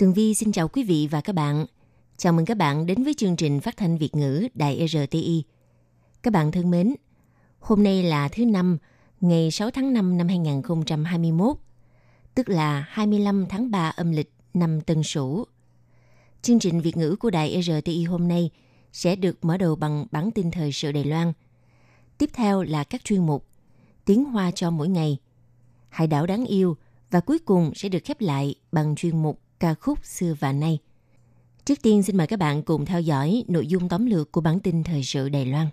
Tường Vi xin chào quý vị và các bạn. Chào mừng các bạn đến với chương trình phát thanh Việt ngữ Đài RTI. Các bạn thân mến, hôm nay là thứ năm, ngày 6 tháng 5 năm 2021, tức là 25 tháng 3 âm lịch năm Tân Sửu. Chương trình Việt ngữ của Đài RTI hôm nay sẽ được mở đầu bằng bản tin thời sự Đài Loan. Tiếp theo là các chuyên mục Tiếng Hoa cho mỗi ngày, Hải đảo đáng yêu và cuối cùng sẽ được khép lại bằng chuyên mục ca khúc xưa và nay. Trước tiên xin mời các bạn cùng theo dõi nội dung tóm lược của bản tin thời sự Đài Loan.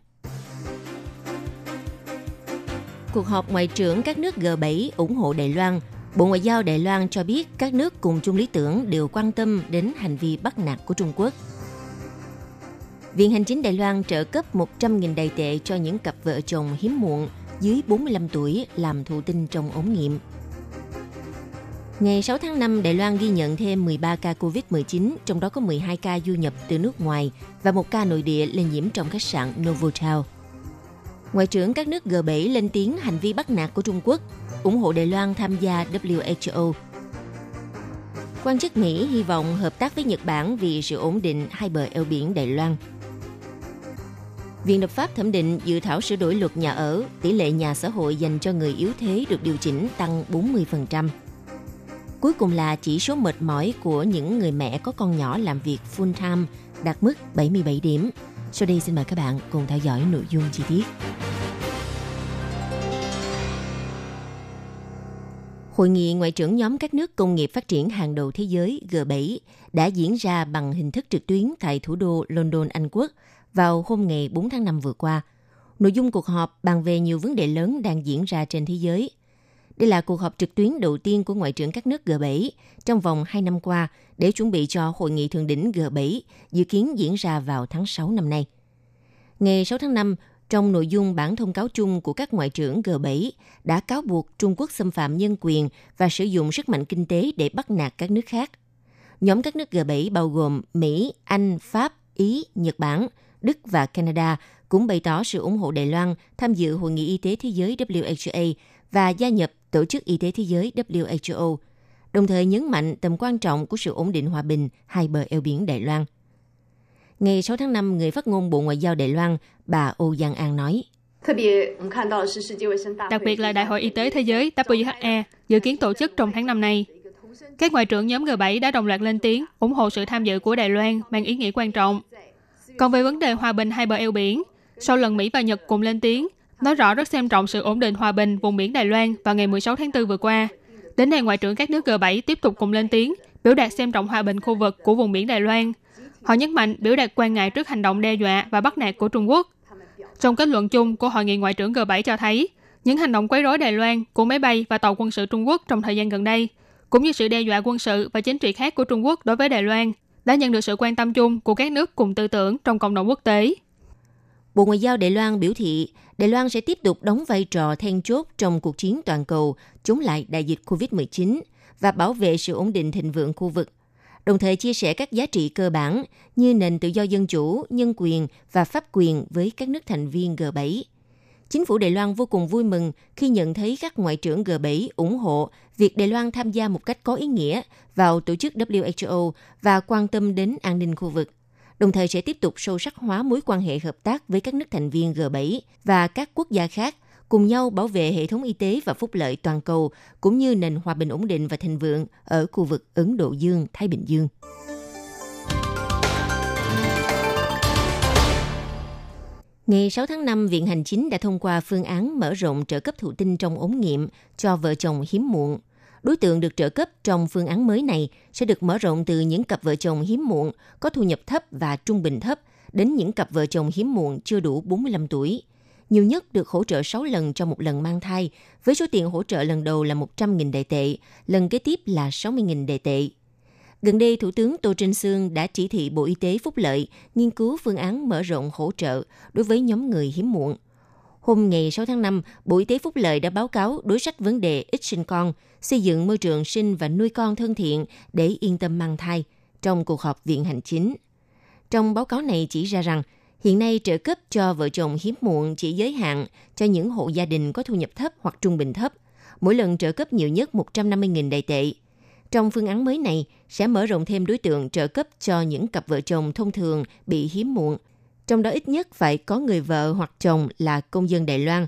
Cuộc họp ngoại trưởng các nước G7 ủng hộ Đài Loan, Bộ Ngoại giao Đài Loan cho biết các nước cùng chung lý tưởng đều quan tâm đến hành vi bắt nạt của Trung Quốc. Viện Hành chính Đài Loan trợ cấp 100.000 đài tệ cho những cặp vợ chồng hiếm muộn dưới 45 tuổi làm thụ tinh trong ống nghiệm. Ngày 6 tháng 5, Đài Loan ghi nhận thêm 13 ca COVID-19, trong đó có 12 ca du nhập từ nước ngoài và một ca nội địa lây nhiễm trong khách sạn Novotel. Ngoại trưởng các nước G7 lên tiếng hành vi bắt nạt của Trung Quốc, ủng hộ Đài Loan tham gia WHO. Quan chức Mỹ hy vọng hợp tác với Nhật Bản vì sự ổn định hai bờ eo biển Đài Loan. Viện lập pháp thẩm định dự thảo sửa đổi luật nhà ở, tỷ lệ nhà xã hội dành cho người yếu thế được điều chỉnh tăng 40%. Cuối cùng là chỉ số mệt mỏi của những người mẹ có con nhỏ làm việc full time đạt mức 77 điểm. Sau đây xin mời các bạn cùng theo dõi nội dung chi tiết. Hội nghị ngoại trưởng nhóm các nước công nghiệp phát triển hàng đầu thế giới G7 đã diễn ra bằng hình thức trực tuyến tại thủ đô London, Anh Quốc vào hôm ngày 4 tháng 5 vừa qua. Nội dung cuộc họp bàn về nhiều vấn đề lớn đang diễn ra trên thế giới. Đây là cuộc họp trực tuyến đầu tiên của ngoại trưởng các nước G7 trong vòng 2 năm qua để chuẩn bị cho hội nghị thượng đỉnh G7 dự kiến diễn ra vào tháng 6 năm nay. Ngày 6 tháng 5, trong nội dung bản thông cáo chung của các ngoại trưởng G7 đã cáo buộc Trung Quốc xâm phạm nhân quyền và sử dụng sức mạnh kinh tế để bắt nạt các nước khác. Nhóm các nước G7 bao gồm Mỹ, Anh, Pháp, Ý, Nhật Bản, Đức và Canada cũng bày tỏ sự ủng hộ Đài Loan tham dự Hội nghị Y tế Thế giới WHA và gia nhập Tổ chức Y tế Thế giới WHO, đồng thời nhấn mạnh tầm quan trọng của sự ổn định hòa bình hai bờ eo biển Đài Loan. Ngày 6 tháng 5, người phát ngôn Bộ Ngoại giao Đài Loan, bà Âu Giang An nói. Đặc biệt là Đại hội Y tế Thế giới WHE dự kiến tổ chức trong tháng năm nay. Các ngoại trưởng nhóm G7 đã đồng loạt lên tiếng ủng hộ sự tham dự của Đài Loan mang ý nghĩa quan trọng. Còn về vấn đề hòa bình hai bờ eo biển, sau lần Mỹ và Nhật cùng lên tiếng, nói rõ rất xem trọng sự ổn định hòa bình vùng biển Đài Loan vào ngày 16 tháng 4 vừa qua. Đến nay, ngoại trưởng các nước G7 tiếp tục cùng lên tiếng, biểu đạt xem trọng hòa bình khu vực của vùng biển Đài Loan. Họ nhấn mạnh biểu đạt quan ngại trước hành động đe dọa và bắt nạt của Trung Quốc. Trong kết luận chung của Hội nghị Ngoại trưởng G7 cho thấy, những hành động quấy rối Đài Loan của máy bay và tàu quân sự Trung Quốc trong thời gian gần đây, cũng như sự đe dọa quân sự và chính trị khác của Trung Quốc đối với Đài Loan, đã nhận được sự quan tâm chung của các nước cùng tư tưởng trong cộng đồng quốc tế. Bộ Ngoại giao Đài Loan biểu thị Đài Loan sẽ tiếp tục đóng vai trò then chốt trong cuộc chiến toàn cầu chống lại đại dịch COVID-19 và bảo vệ sự ổn định thịnh vượng khu vực, đồng thời chia sẻ các giá trị cơ bản như nền tự do dân chủ, nhân quyền và pháp quyền với các nước thành viên G7. Chính phủ Đài Loan vô cùng vui mừng khi nhận thấy các ngoại trưởng G7 ủng hộ việc Đài Loan tham gia một cách có ý nghĩa vào tổ chức WHO và quan tâm đến an ninh khu vực đồng thời sẽ tiếp tục sâu sắc hóa mối quan hệ hợp tác với các nước thành viên G7 và các quốc gia khác, cùng nhau bảo vệ hệ thống y tế và phúc lợi toàn cầu, cũng như nền hòa bình ổn định và thịnh vượng ở khu vực Ấn Độ Dương-Thái Bình Dương. Ngày 6 tháng 5, Viện Hành Chính đã thông qua phương án mở rộng trợ cấp thụ tinh trong ống nghiệm cho vợ chồng hiếm muộn. Đối tượng được trợ cấp trong phương án mới này sẽ được mở rộng từ những cặp vợ chồng hiếm muộn có thu nhập thấp và trung bình thấp đến những cặp vợ chồng hiếm muộn chưa đủ 45 tuổi. Nhiều nhất được hỗ trợ 6 lần cho một lần mang thai, với số tiền hỗ trợ lần đầu là 100.000 đại tệ, lần kế tiếp là 60.000 đại tệ. Gần đây, Thủ tướng Tô Trinh Sương đã chỉ thị Bộ Y tế Phúc Lợi nghiên cứu phương án mở rộng hỗ trợ đối với nhóm người hiếm muộn. Hôm ngày 6 tháng 5, Bộ Y tế Phúc Lợi đã báo cáo đối sách vấn đề ít sinh con, xây dựng môi trường sinh và nuôi con thân thiện để yên tâm mang thai trong cuộc họp Viện Hành Chính. Trong báo cáo này chỉ ra rằng, hiện nay trợ cấp cho vợ chồng hiếm muộn chỉ giới hạn cho những hộ gia đình có thu nhập thấp hoặc trung bình thấp. Mỗi lần trợ cấp nhiều nhất 150.000 đại tệ. Trong phương án mới này, sẽ mở rộng thêm đối tượng trợ cấp cho những cặp vợ chồng thông thường bị hiếm muộn. Trong đó ít nhất phải có người vợ hoặc chồng là công dân Đài Loan.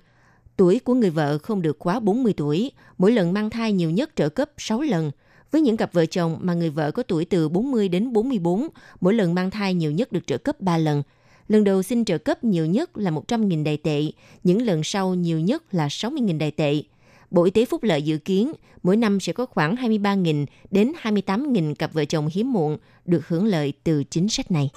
Tuổi của người vợ không được quá 40 tuổi, mỗi lần mang thai nhiều nhất trợ cấp 6 lần. Với những cặp vợ chồng mà người vợ có tuổi từ 40 đến 44, mỗi lần mang thai nhiều nhất được trợ cấp 3 lần. Lần đầu xin trợ cấp nhiều nhất là 100.000 đài tệ, những lần sau nhiều nhất là 60.000 đài tệ. Bộ Y tế Phúc Lợi dự kiến mỗi năm sẽ có khoảng 23.000 đến 28.000 cặp vợ chồng hiếm muộn được hưởng lợi từ chính sách này.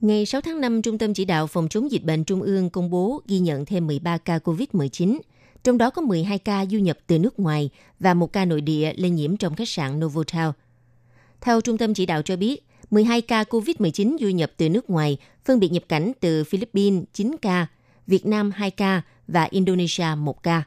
Ngày 6 tháng 5, Trung tâm Chỉ đạo Phòng chống dịch bệnh Trung ương công bố ghi nhận thêm 13 ca COVID-19, trong đó có 12 ca du nhập từ nước ngoài và một ca nội địa lây nhiễm trong khách sạn Novotel. Theo Trung tâm Chỉ đạo cho biết, 12 ca COVID-19 du nhập từ nước ngoài, phân biệt nhập cảnh từ Philippines 9 ca, Việt Nam 2 ca và Indonesia 1 ca.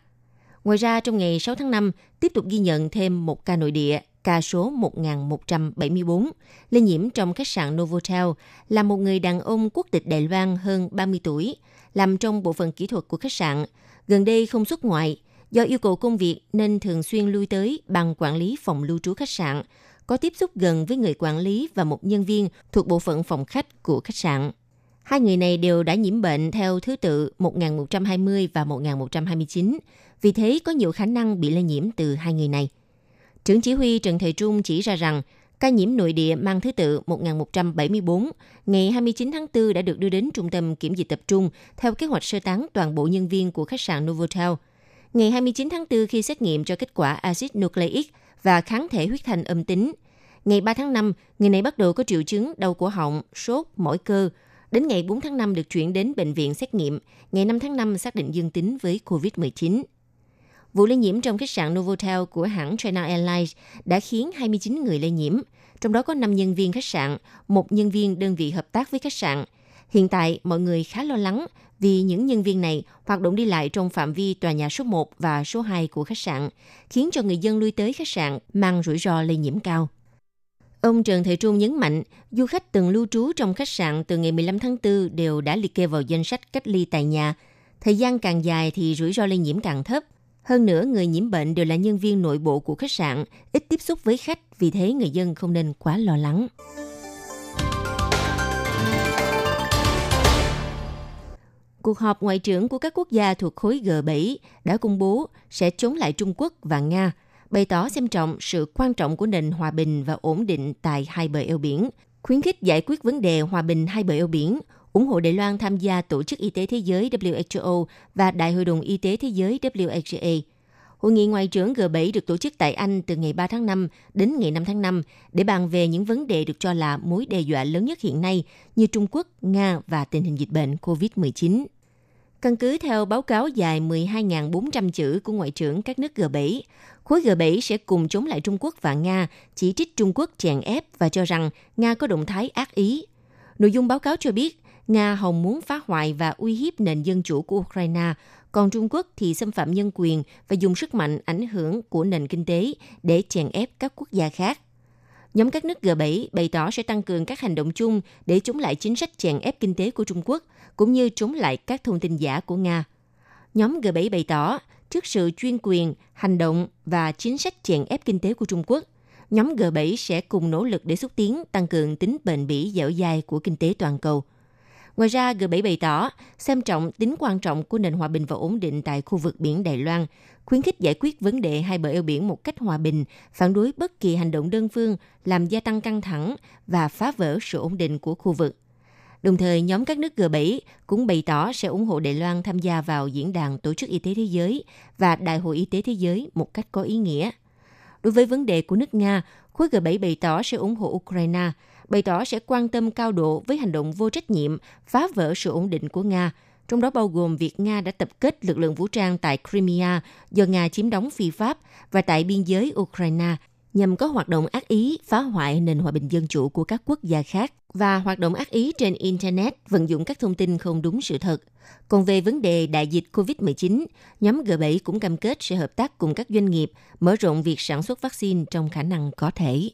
Ngoài ra, trong ngày 6 tháng 5, tiếp tục ghi nhận thêm một ca nội địa, ca số 1174, lây nhiễm trong khách sạn Novotel là một người đàn ông quốc tịch Đài Loan hơn 30 tuổi, làm trong bộ phận kỹ thuật của khách sạn. Gần đây không xuất ngoại, do yêu cầu công việc nên thường xuyên lui tới bằng quản lý phòng lưu trú khách sạn, có tiếp xúc gần với người quản lý và một nhân viên thuộc bộ phận phòng khách của khách sạn. Hai người này đều đã nhiễm bệnh theo thứ tự 1120 và 1129, vì thế có nhiều khả năng bị lây nhiễm từ hai người này. Trưởng chỉ huy Trần Thầy Trung chỉ ra rằng ca nhiễm nội địa mang thứ tự 1174 ngày 29 tháng 4 đã được đưa đến trung tâm kiểm dịch tập trung theo kế hoạch sơ tán toàn bộ nhân viên của khách sạn Novotel. Ngày 29 tháng 4 khi xét nghiệm cho kết quả axit nucleic và kháng thể huyết thanh âm tính. Ngày 3 tháng 5, người này bắt đầu có triệu chứng đau cổ họng, sốt, mỏi cơ. Đến ngày 4 tháng 5 được chuyển đến bệnh viện xét nghiệm. Ngày 5 tháng 5 xác định dương tính với COVID-19. Vụ lây nhiễm trong khách sạn Novotel của hãng China Airlines đã khiến 29 người lây nhiễm, trong đó có 5 nhân viên khách sạn, một nhân viên đơn vị hợp tác với khách sạn. Hiện tại, mọi người khá lo lắng vì những nhân viên này hoạt động đi lại trong phạm vi tòa nhà số 1 và số 2 của khách sạn, khiến cho người dân lui tới khách sạn mang rủi ro lây nhiễm cao. Ông Trần Thị Trung nhấn mạnh, du khách từng lưu trú trong khách sạn từ ngày 15 tháng 4 đều đã liệt kê vào danh sách cách ly tại nhà. Thời gian càng dài thì rủi ro lây nhiễm càng thấp. Hơn nữa, người nhiễm bệnh đều là nhân viên nội bộ của khách sạn, ít tiếp xúc với khách, vì thế người dân không nên quá lo lắng. Cuộc họp ngoại trưởng của các quốc gia thuộc khối G7 đã công bố sẽ chống lại Trung Quốc và Nga, bày tỏ xem trọng sự quan trọng của nền hòa bình và ổn định tại hai bờ eo biển, khuyến khích giải quyết vấn đề hòa bình hai bờ eo biển, ủng hộ Đài Loan tham gia Tổ chức Y tế Thế giới WHO và Đại hội đồng Y tế Thế giới WHA. Hội nghị ngoại trưởng G7 được tổ chức tại Anh từ ngày 3 tháng 5 đến ngày 5 tháng 5 để bàn về những vấn đề được cho là mối đe dọa lớn nhất hiện nay như Trung Quốc, Nga và tình hình dịch bệnh COVID-19. Căn cứ theo báo cáo dài 12.400 chữ của Ngoại trưởng các nước G7, khối G7 sẽ cùng chống lại Trung Quốc và Nga, chỉ trích Trung Quốc chèn ép và cho rằng Nga có động thái ác ý. Nội dung báo cáo cho biết, Nga Hồng muốn phá hoại và uy hiếp nền dân chủ của Ukraine, còn Trung Quốc thì xâm phạm nhân quyền và dùng sức mạnh ảnh hưởng của nền kinh tế để chèn ép các quốc gia khác. Nhóm các nước G7 bày tỏ sẽ tăng cường các hành động chung để chống lại chính sách chèn ép kinh tế của Trung Quốc, cũng như chống lại các thông tin giả của Nga. Nhóm G7 bày tỏ, trước sự chuyên quyền, hành động và chính sách chèn ép kinh tế của Trung Quốc, nhóm G7 sẽ cùng nỗ lực để xúc tiến tăng cường tính bền bỉ dẻo dai của kinh tế toàn cầu – Ngoài ra, G7 bày tỏ xem trọng tính quan trọng của nền hòa bình và ổn định tại khu vực biển Đài Loan, khuyến khích giải quyết vấn đề hai bờ eo biển một cách hòa bình, phản đối bất kỳ hành động đơn phương làm gia tăng căng thẳng và phá vỡ sự ổn định của khu vực. Đồng thời, nhóm các nước G7 cũng bày tỏ sẽ ủng hộ Đài Loan tham gia vào diễn đàn Tổ chức Y tế Thế giới và Đại hội Y tế Thế giới một cách có ý nghĩa. Đối với vấn đề của nước Nga, khối G7 bày tỏ sẽ ủng hộ Ukraine – bày tỏ sẽ quan tâm cao độ với hành động vô trách nhiệm, phá vỡ sự ổn định của Nga, trong đó bao gồm việc Nga đã tập kết lực lượng vũ trang tại Crimea do Nga chiếm đóng phi pháp và tại biên giới Ukraine nhằm có hoạt động ác ý phá hoại nền hòa bình dân chủ của các quốc gia khác và hoạt động ác ý trên Internet vận dụng các thông tin không đúng sự thật. Còn về vấn đề đại dịch COVID-19, nhóm G7 cũng cam kết sẽ hợp tác cùng các doanh nghiệp mở rộng việc sản xuất vaccine trong khả năng có thể.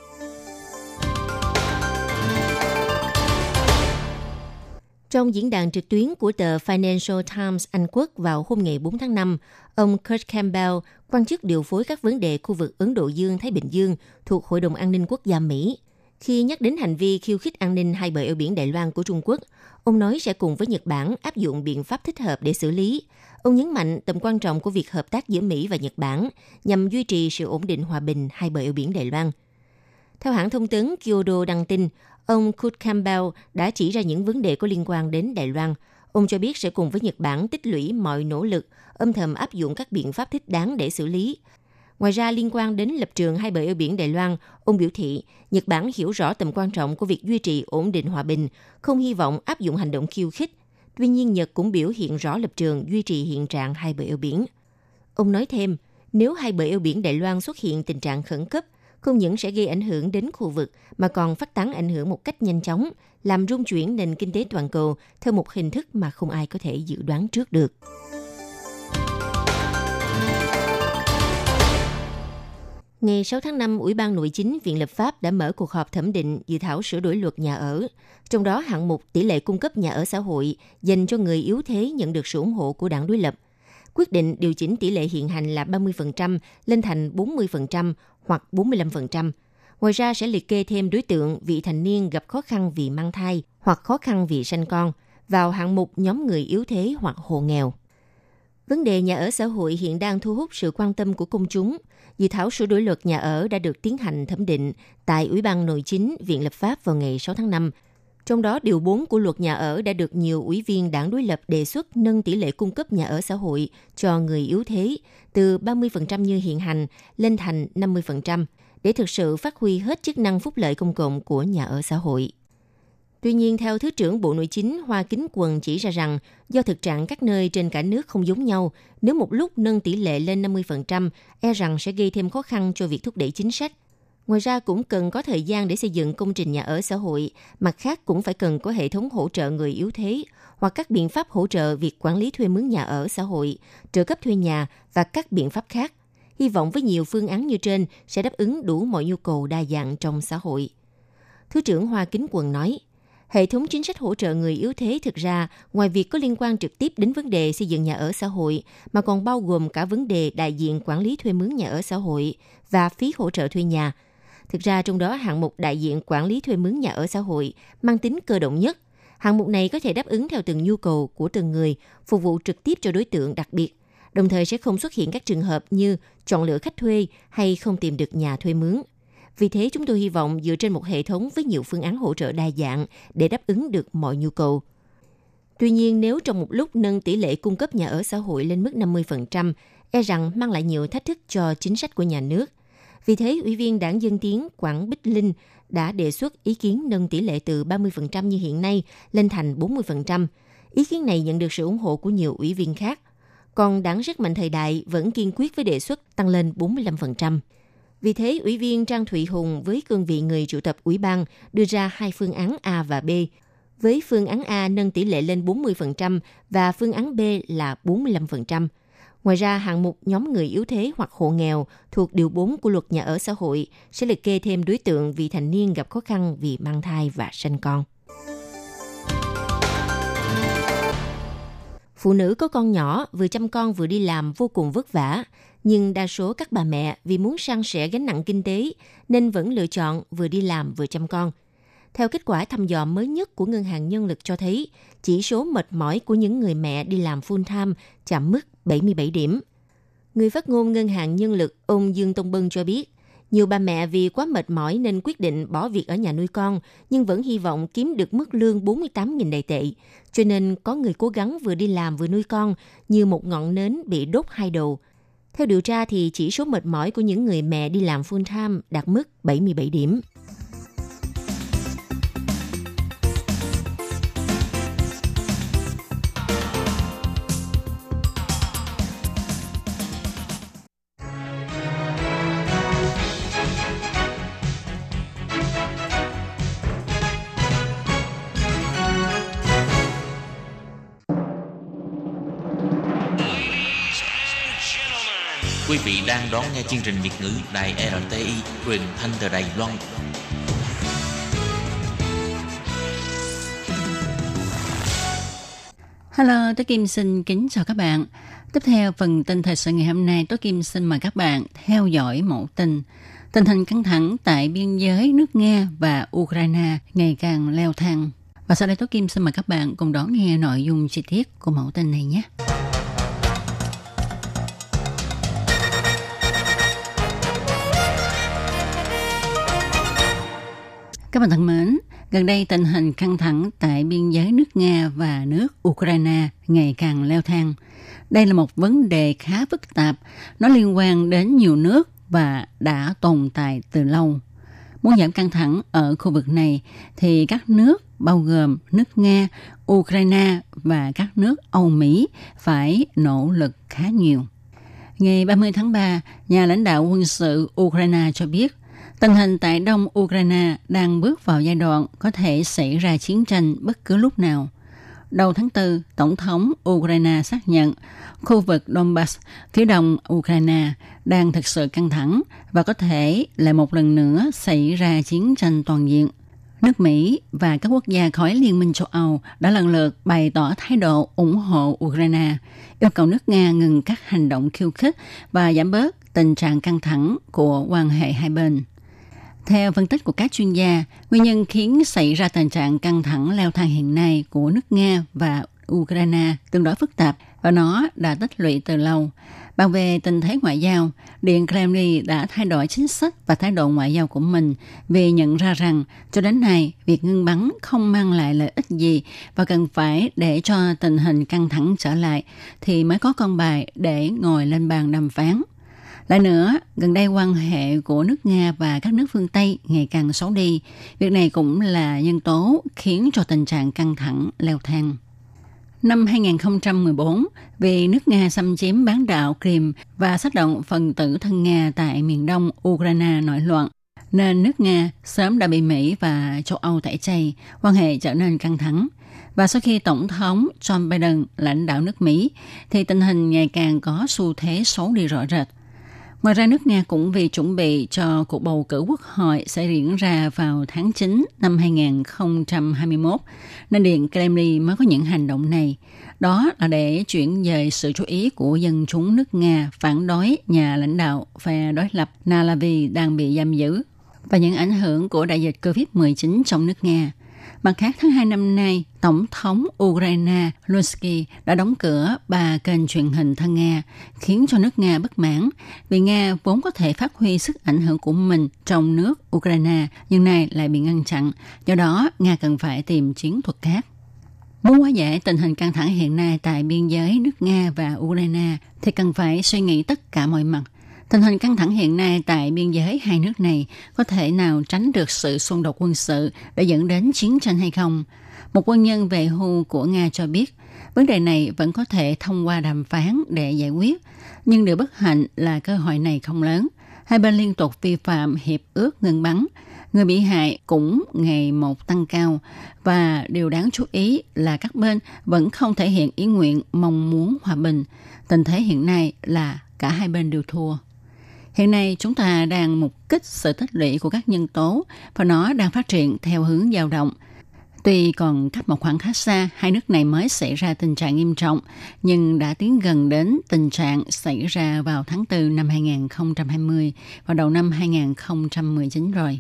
Trong diễn đàn trực tuyến của tờ Financial Times Anh Quốc vào hôm ngày 4 tháng 5, ông Kurt Campbell, quan chức điều phối các vấn đề khu vực Ấn Độ Dương-Thái Bình Dương thuộc Hội đồng An ninh Quốc gia Mỹ, khi nhắc đến hành vi khiêu khích an ninh hai bờ eo biển Đài Loan của Trung Quốc, ông nói sẽ cùng với Nhật Bản áp dụng biện pháp thích hợp để xử lý. Ông nhấn mạnh tầm quan trọng của việc hợp tác giữa Mỹ và Nhật Bản nhằm duy trì sự ổn định hòa bình hai bờ eo biển Đài Loan. Theo hãng thông tấn Kyodo đăng tin, Ông Kurt Campbell đã chỉ ra những vấn đề có liên quan đến Đài Loan. Ông cho biết sẽ cùng với Nhật Bản tích lũy mọi nỗ lực, âm thầm áp dụng các biện pháp thích đáng để xử lý. Ngoài ra, liên quan đến lập trường hai bờ eo biển Đài Loan, ông biểu thị Nhật Bản hiểu rõ tầm quan trọng của việc duy trì ổn định hòa bình, không hy vọng áp dụng hành động khiêu khích. Tuy nhiên, Nhật cũng biểu hiện rõ lập trường duy trì hiện trạng hai bờ eo biển. Ông nói thêm, nếu hai bờ eo biển Đài Loan xuất hiện tình trạng khẩn cấp, không những sẽ gây ảnh hưởng đến khu vực mà còn phát tán ảnh hưởng một cách nhanh chóng, làm rung chuyển nền kinh tế toàn cầu theo một hình thức mà không ai có thể dự đoán trước được. Ngày 6 tháng 5, Ủy ban Nội chính Viện Lập pháp đã mở cuộc họp thẩm định dự thảo sửa đổi luật nhà ở. Trong đó, hạng mục tỷ lệ cung cấp nhà ở xã hội dành cho người yếu thế nhận được sự ủng hộ của đảng đối lập. Quyết định điều chỉnh tỷ lệ hiện hành là 30% lên thành 40% hoặc 45%. Ngoài ra sẽ liệt kê thêm đối tượng, vị thành niên gặp khó khăn vì mang thai hoặc khó khăn vì sanh con vào hạng mục nhóm người yếu thế hoặc hộ nghèo. Vấn đề nhà ở xã hội hiện đang thu hút sự quan tâm của công chúng. Dự thảo sửa đổi luật nhà ở đã được tiến hành thẩm định tại Ủy ban Nội chính Viện Lập pháp vào ngày 6 tháng 5. Trong đó, điều 4 của luật nhà ở đã được nhiều ủy viên đảng đối lập đề xuất nâng tỷ lệ cung cấp nhà ở xã hội cho người yếu thế từ 30% như hiện hành lên thành 50% để thực sự phát huy hết chức năng phúc lợi công cộng của nhà ở xã hội. Tuy nhiên, theo Thứ trưởng Bộ Nội chính Hoa Kính Quần chỉ ra rằng, do thực trạng các nơi trên cả nước không giống nhau, nếu một lúc nâng tỷ lệ lên 50%, e rằng sẽ gây thêm khó khăn cho việc thúc đẩy chính sách. Ngoài ra cũng cần có thời gian để xây dựng công trình nhà ở xã hội, mặt khác cũng phải cần có hệ thống hỗ trợ người yếu thế hoặc các biện pháp hỗ trợ việc quản lý thuê mướn nhà ở xã hội, trợ cấp thuê nhà và các biện pháp khác. Hy vọng với nhiều phương án như trên sẽ đáp ứng đủ mọi nhu cầu đa dạng trong xã hội. Thứ trưởng Hoa Kính Quần nói, hệ thống chính sách hỗ trợ người yếu thế thực ra ngoài việc có liên quan trực tiếp đến vấn đề xây dựng nhà ở xã hội mà còn bao gồm cả vấn đề đại diện quản lý thuê mướn nhà ở xã hội và phí hỗ trợ thuê nhà. Thực ra trong đó hạng mục đại diện quản lý thuê mướn nhà ở xã hội mang tính cơ động nhất Hạng mục này có thể đáp ứng theo từng nhu cầu của từng người, phục vụ trực tiếp cho đối tượng đặc biệt, đồng thời sẽ không xuất hiện các trường hợp như chọn lựa khách thuê hay không tìm được nhà thuê mướn. Vì thế chúng tôi hy vọng dựa trên một hệ thống với nhiều phương án hỗ trợ đa dạng để đáp ứng được mọi nhu cầu. Tuy nhiên, nếu trong một lúc nâng tỷ lệ cung cấp nhà ở xã hội lên mức 50%, e rằng mang lại nhiều thách thức cho chính sách của nhà nước. Vì thế, Ủy viên Đảng Dân Tiến Quảng Bích Linh đã đề xuất ý kiến nâng tỷ lệ từ 30% như hiện nay lên thành 40%. Ý kiến này nhận được sự ủng hộ của nhiều ủy viên khác. Còn đảng rất mạnh thời đại vẫn kiên quyết với đề xuất tăng lên 45%. Vì thế, Ủy viên Trang Thụy Hùng với cương vị người chủ tập Ủy ban đưa ra hai phương án A và B. Với phương án A nâng tỷ lệ lên 40% và phương án B là 45%. Ngoài ra, hạng mục nhóm người yếu thế hoặc hộ nghèo thuộc Điều 4 của luật nhà ở xã hội sẽ liệt kê thêm đối tượng vị thành niên gặp khó khăn vì mang thai và sinh con. Phụ nữ có con nhỏ vừa chăm con vừa đi làm vô cùng vất vả, nhưng đa số các bà mẹ vì muốn san sẻ gánh nặng kinh tế nên vẫn lựa chọn vừa đi làm vừa chăm con – theo kết quả thăm dò mới nhất của Ngân hàng Nhân lực cho thấy, chỉ số mệt mỏi của những người mẹ đi làm full time chạm mức 77 điểm. Người phát ngôn Ngân hàng Nhân lực ông Dương Tông Bân cho biết, nhiều bà mẹ vì quá mệt mỏi nên quyết định bỏ việc ở nhà nuôi con, nhưng vẫn hy vọng kiếm được mức lương 48.000 đại tệ. Cho nên có người cố gắng vừa đi làm vừa nuôi con như một ngọn nến bị đốt hai đầu. Theo điều tra thì chỉ số mệt mỏi của những người mẹ đi làm full time đạt mức 77 điểm. Vị đang đón nghe chương trình Việt ngữ Đài RTI truyền thanh từ Đài Loan. Hello, tôi Kim xin kính chào các bạn. Tiếp theo phần tin thời sự ngày hôm nay, tôi Kim xin mời các bạn theo dõi mẫu tin. Tình hình căng thẳng tại biên giới nước Nga và Ukraine ngày càng leo thang. Và sau đây tôi Kim xin mời các bạn cùng đón nghe nội dung chi tiết của mẫu tin này nhé. Các bạn thân mến, gần đây tình hình căng thẳng tại biên giới nước Nga và nước Ukraine ngày càng leo thang. Đây là một vấn đề khá phức tạp, nó liên quan đến nhiều nước và đã tồn tại từ lâu. Muốn giảm căng thẳng ở khu vực này thì các nước bao gồm nước Nga, Ukraine và các nước Âu Mỹ phải nỗ lực khá nhiều. Ngày 30 tháng 3, nhà lãnh đạo quân sự Ukraine cho biết Tình hình tại Đông Ukraine đang bước vào giai đoạn có thể xảy ra chiến tranh bất cứ lúc nào. Đầu tháng 4, Tổng thống Ukraine xác nhận khu vực Donbass, phía đông Ukraine, đang thực sự căng thẳng và có thể lại một lần nữa xảy ra chiến tranh toàn diện. Nước Mỹ và các quốc gia khỏi Liên minh châu Âu đã lần lượt bày tỏ thái độ ủng hộ Ukraine, yêu cầu nước Nga ngừng các hành động khiêu khích và giảm bớt tình trạng căng thẳng của quan hệ hai bên. Theo phân tích của các chuyên gia, nguyên nhân khiến xảy ra tình trạng căng thẳng leo thang hiện nay của nước Nga và Ukraine tương đối phức tạp và nó đã tích lũy từ lâu. Bàn về tình thế ngoại giao, Điện Kremlin đã thay đổi chính sách và thái độ ngoại giao của mình vì nhận ra rằng cho đến nay việc ngưng bắn không mang lại lợi ích gì và cần phải để cho tình hình căng thẳng trở lại thì mới có con bài để ngồi lên bàn đàm phán. Lại nữa, gần đây quan hệ của nước Nga và các nước phương Tây ngày càng xấu đi. Việc này cũng là nhân tố khiến cho tình trạng căng thẳng leo thang. Năm 2014, vì nước Nga xâm chiếm bán đảo Crimea và sát động phần tử thân Nga tại miền đông Ukraine nổi loạn, nên nước Nga sớm đã bị Mỹ và châu Âu tẩy chay, quan hệ trở nên căng thẳng. Và sau khi Tổng thống John Biden lãnh đạo nước Mỹ, thì tình hình ngày càng có xu thế xấu đi rõ rệt. Ngoài ra nước Nga cũng vì chuẩn bị cho cuộc bầu cử quốc hội sẽ diễn ra vào tháng 9 năm 2021, nên Điện Kremlin mới có những hành động này. Đó là để chuyển dời sự chú ý của dân chúng nước Nga phản đối nhà lãnh đạo phe đối lập Nalavi đang bị giam giữ và những ảnh hưởng của đại dịch COVID-19 trong nước Nga – Mặt khác, tháng 2 năm nay, Tổng thống Ukraine Zelensky đã đóng cửa ba kênh truyền hình thân Nga, khiến cho nước Nga bất mãn vì Nga vốn có thể phát huy sức ảnh hưởng của mình trong nước Ukraine, nhưng nay lại bị ngăn chặn. Do đó, Nga cần phải tìm chiến thuật khác. Muốn hóa giải tình hình căng thẳng hiện nay tại biên giới nước Nga và Ukraine thì cần phải suy nghĩ tất cả mọi mặt Tình hình căng thẳng hiện nay tại biên giới hai nước này có thể nào tránh được sự xung đột quân sự để dẫn đến chiến tranh hay không? Một quân nhân về hưu của Nga cho biết, vấn đề này vẫn có thể thông qua đàm phán để giải quyết, nhưng điều bất hạnh là cơ hội này không lớn. Hai bên liên tục vi phạm hiệp ước ngừng bắn, người bị hại cũng ngày một tăng cao và điều đáng chú ý là các bên vẫn không thể hiện ý nguyện mong muốn hòa bình. Tình thế hiện nay là cả hai bên đều thua. Hiện nay chúng ta đang mục kích sự tích lũy của các nhân tố và nó đang phát triển theo hướng dao động. Tuy còn cách một khoảng khá xa, hai nước này mới xảy ra tình trạng nghiêm trọng, nhưng đã tiến gần đến tình trạng xảy ra vào tháng 4 năm 2020 và đầu năm 2019 rồi.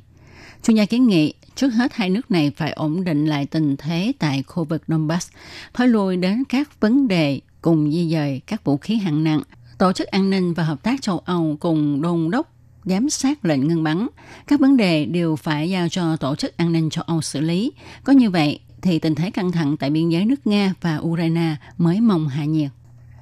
Chuyên gia kiến nghị trước hết hai nước này phải ổn định lại tình thế tại khu vực Donbass, thối lui đến các vấn đề cùng di dời các vũ khí hạng nặng Tổ chức An ninh và Hợp tác châu Âu cùng đôn đốc giám sát lệnh ngưng bắn. Các vấn đề đều phải giao cho Tổ chức An ninh châu Âu xử lý. Có như vậy thì tình thế căng thẳng tại biên giới nước Nga và Ukraine mới mong hạ nhiệt.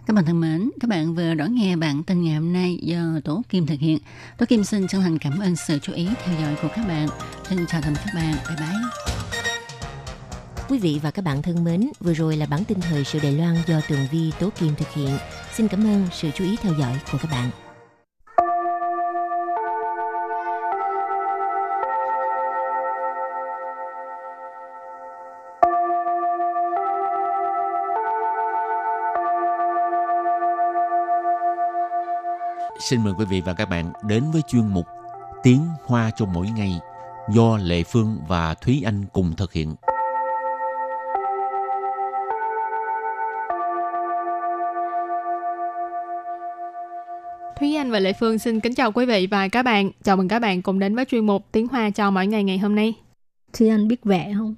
Các bạn thân mến, các bạn vừa đón nghe bản tin ngày hôm nay do Tố Kim thực hiện. Tố Kim xin chân thành cảm ơn sự chú ý theo dõi của các bạn. Xin chào tạm biệt các bạn. Bye bye. Quý vị và các bạn thân mến, vừa rồi là bản tin thời sự Đài Loan do Tường Vi Tố Kim thực hiện. Xin cảm ơn sự chú ý theo dõi của các bạn. xin mời quý vị và các bạn đến với chuyên mục Tiếng Hoa cho mỗi ngày do Lệ Phương và Thúy Anh cùng thực hiện. Thúy Anh và Lệ Phương xin kính chào quý vị và các bạn. Chào mừng các bạn cùng đến với chuyên mục Tiếng Hoa cho mỗi ngày ngày hôm nay. Thúy Anh biết vẽ không?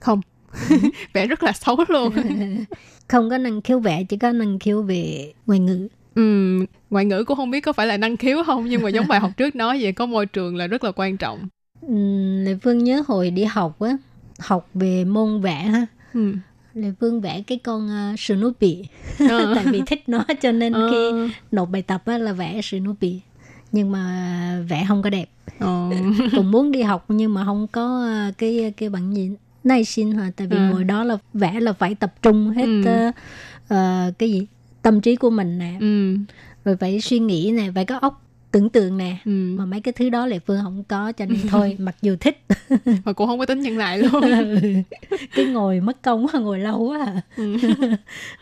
Không, vẽ rất là xấu luôn. không có năng khiếu vẽ, chỉ có năng khiếu về ngoại ngữ. Ừ, ngoại ngữ cũng không biết có phải là năng khiếu không, nhưng mà giống bài học trước nói vậy, có môi trường là rất là quan trọng. Ừ, Lệ Phương nhớ hồi đi học á, học về môn vẽ ha. Ừ. Lệ Phương vẽ cái con uh, Snoopy ờ. tại vì thích nó cho nên ờ. khi nộp bài tập á, là vẽ Snoopy nhưng mà vẽ không có đẹp ờ. cũng muốn đi học nhưng mà không có uh, cái cái bằng gì nay xin hả tại vì ừ. ngồi đó là vẽ là phải tập trung hết ừ. uh, uh, cái gì tâm trí của mình nè ừ. rồi phải suy nghĩ nè phải có óc tưởng tượng nè. Ừ. mà mấy cái thứ đó lệ phương không có cho nên thôi mặc dù thích. Mà cũng không có tính nhân lại luôn. Ừ. Cái ngồi mất công quá ngồi lâu quá à. ừ.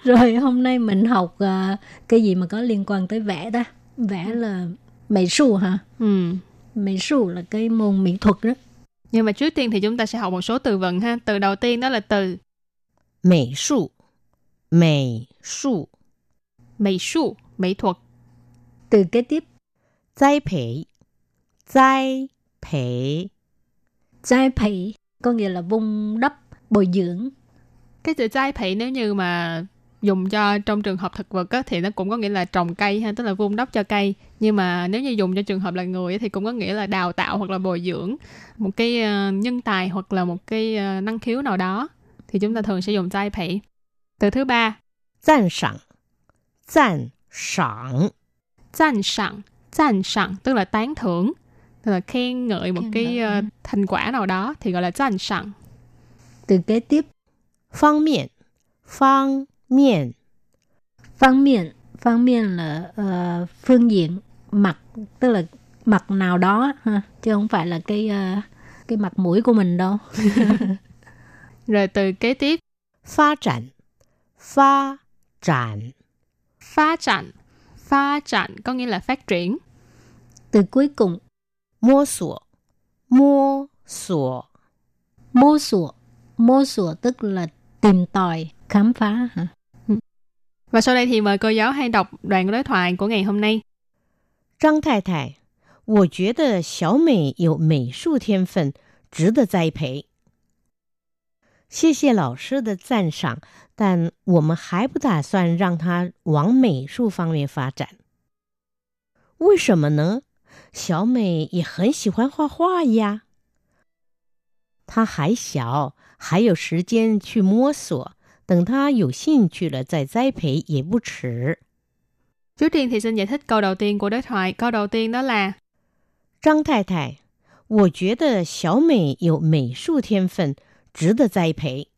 rồi hôm nay mình học uh, cái gì mà có liên quan tới vẽ đó vẽ ừ. là mỹ sư hả? Ừ. mỹ sư là cái môn mỹ thuật đó. Nhưng mà trước tiên thì chúng ta sẽ học một số từ vựng ha. Từ đầu tiên đó là từ mỹ sư mỹ sư mỹ sư mỹ thuật. Từ kế tiếp. 栽培栽培栽培 có nghĩa là vun đắp bồi dưỡng cái từ栽培nếu như mà dùng cho trong trường hợp thực vật á, thì nó cũng có nghĩa là trồng cây ha tức là vun đắp cho cây nhưng mà nếu như dùng cho trường hợp là người thì cũng có nghĩa là đào tạo hoặc là bồi dưỡng một cái uh, nhân tài hoặc là một cái uh, năng khiếu nào đó thì chúng ta thường sẽ dùng giai phỉ từ thứ ba赞赏赞赏赞赏 赞赏tức là tán thưởng tức là khen ngợi một khen cái uh, thành quả nào đó thì gọi là赞赏từ kế tiếp phương miện phương miện phương miện phương miện là uh, phương diện mặt tức là mặt nào đó ha chứ không phải là cái uh, cái mặt mũi của mình đâu rồi từ kế tiếp phát triển phát triển phát triển phát triển có nghĩa là phát triển từ cuối cùng mua sủa mua sủa mua sủa mua sủa tức là tìm tòi khám phá hả và sau đây thì mời cô giáo hay đọc đoạn đối thoại của ngày hôm nay. Trang Thái Thái, 我觉得小美有美术天分，值得栽培。谢谢老师的赞赏， 但我们还不打算让她往美术方面发展。为什么呢？小美也很喜欢画画呀。她还小，还有时间去摸索。等他有兴趣了再栽培也不迟。Trước tiên thì xin giải thích câu đầu tiên của đối thoại. Câu đầu tiên đó là Trang Thái Thái, 我觉得小美有美术天分，值得栽培。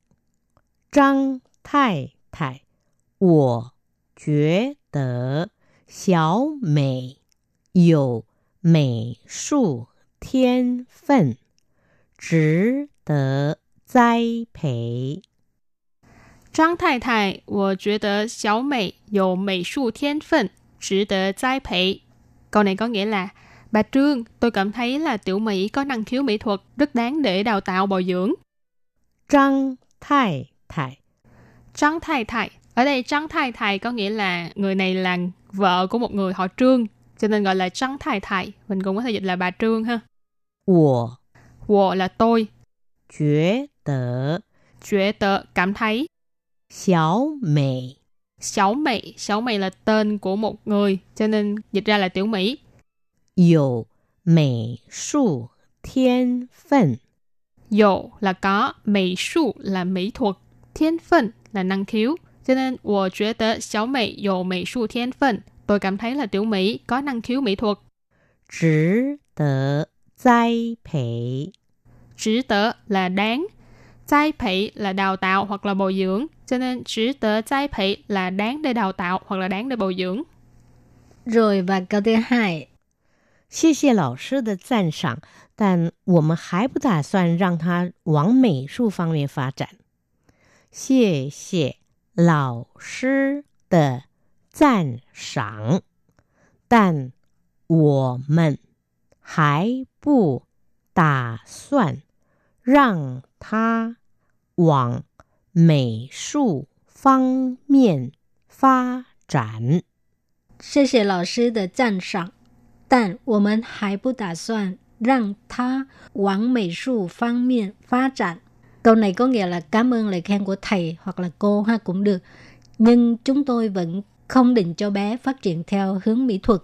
张 太太，我觉得小美有美术天分，值得栽培。张太太，我觉得小美有美术天分，值得栽培. Câu này có nghĩa là Bà Trương, tôi cảm thấy là Tiểu Mỹ có năng khiếu mỹ thuật rất đáng để đào tạo bồi dưỡng. Trang Thái Thái Trang Thái Thái Ở đây Trang Thái Thái có nghĩa là người này là vợ của một người họ Trương, cho nên gọi là Trang Thái Thái. Mình cũng có thể dịch là bà Trương ha. 我我 là tôi. 觉得觉得 cảm thấy. Xiao Mỹ Xiao Mỹ Xiao Mỹ là tên của một người Cho nên dịch ra là tiểu Mỹ Dụ Mỹ su thiên phân Dụ là có Mỹ su là mỹ thuật Thiên phân là năng khiếu Cho nên 我觉得小美有美术天分 Tôi cảm thấy là tiểu Mỹ có năng khiếu mỹ thuật 值得栽培值得 là đáng Giai phỉ là đào tạo hoặc là bồi dưỡng, cho nên chỉ tờ giai phỉ là đáng để đào tạo hoặc là đáng để bồi dưỡng. Rồi và câu thứ hai. 谢谢老师的赞赏，但我们还不打算让他往美术方面发展。 谢谢老师的赞赏，但我们还不打算让他往美术方面发展。谢谢老师的赞赏，但我们还不打算让他往美术方面发展. Câu này có nghĩa là cảm ơn lời khen của thầy hoặc là cô ha cũng được. Nhưng chúng tôi vẫn không định cho bé phát triển theo hướng mỹ thuật.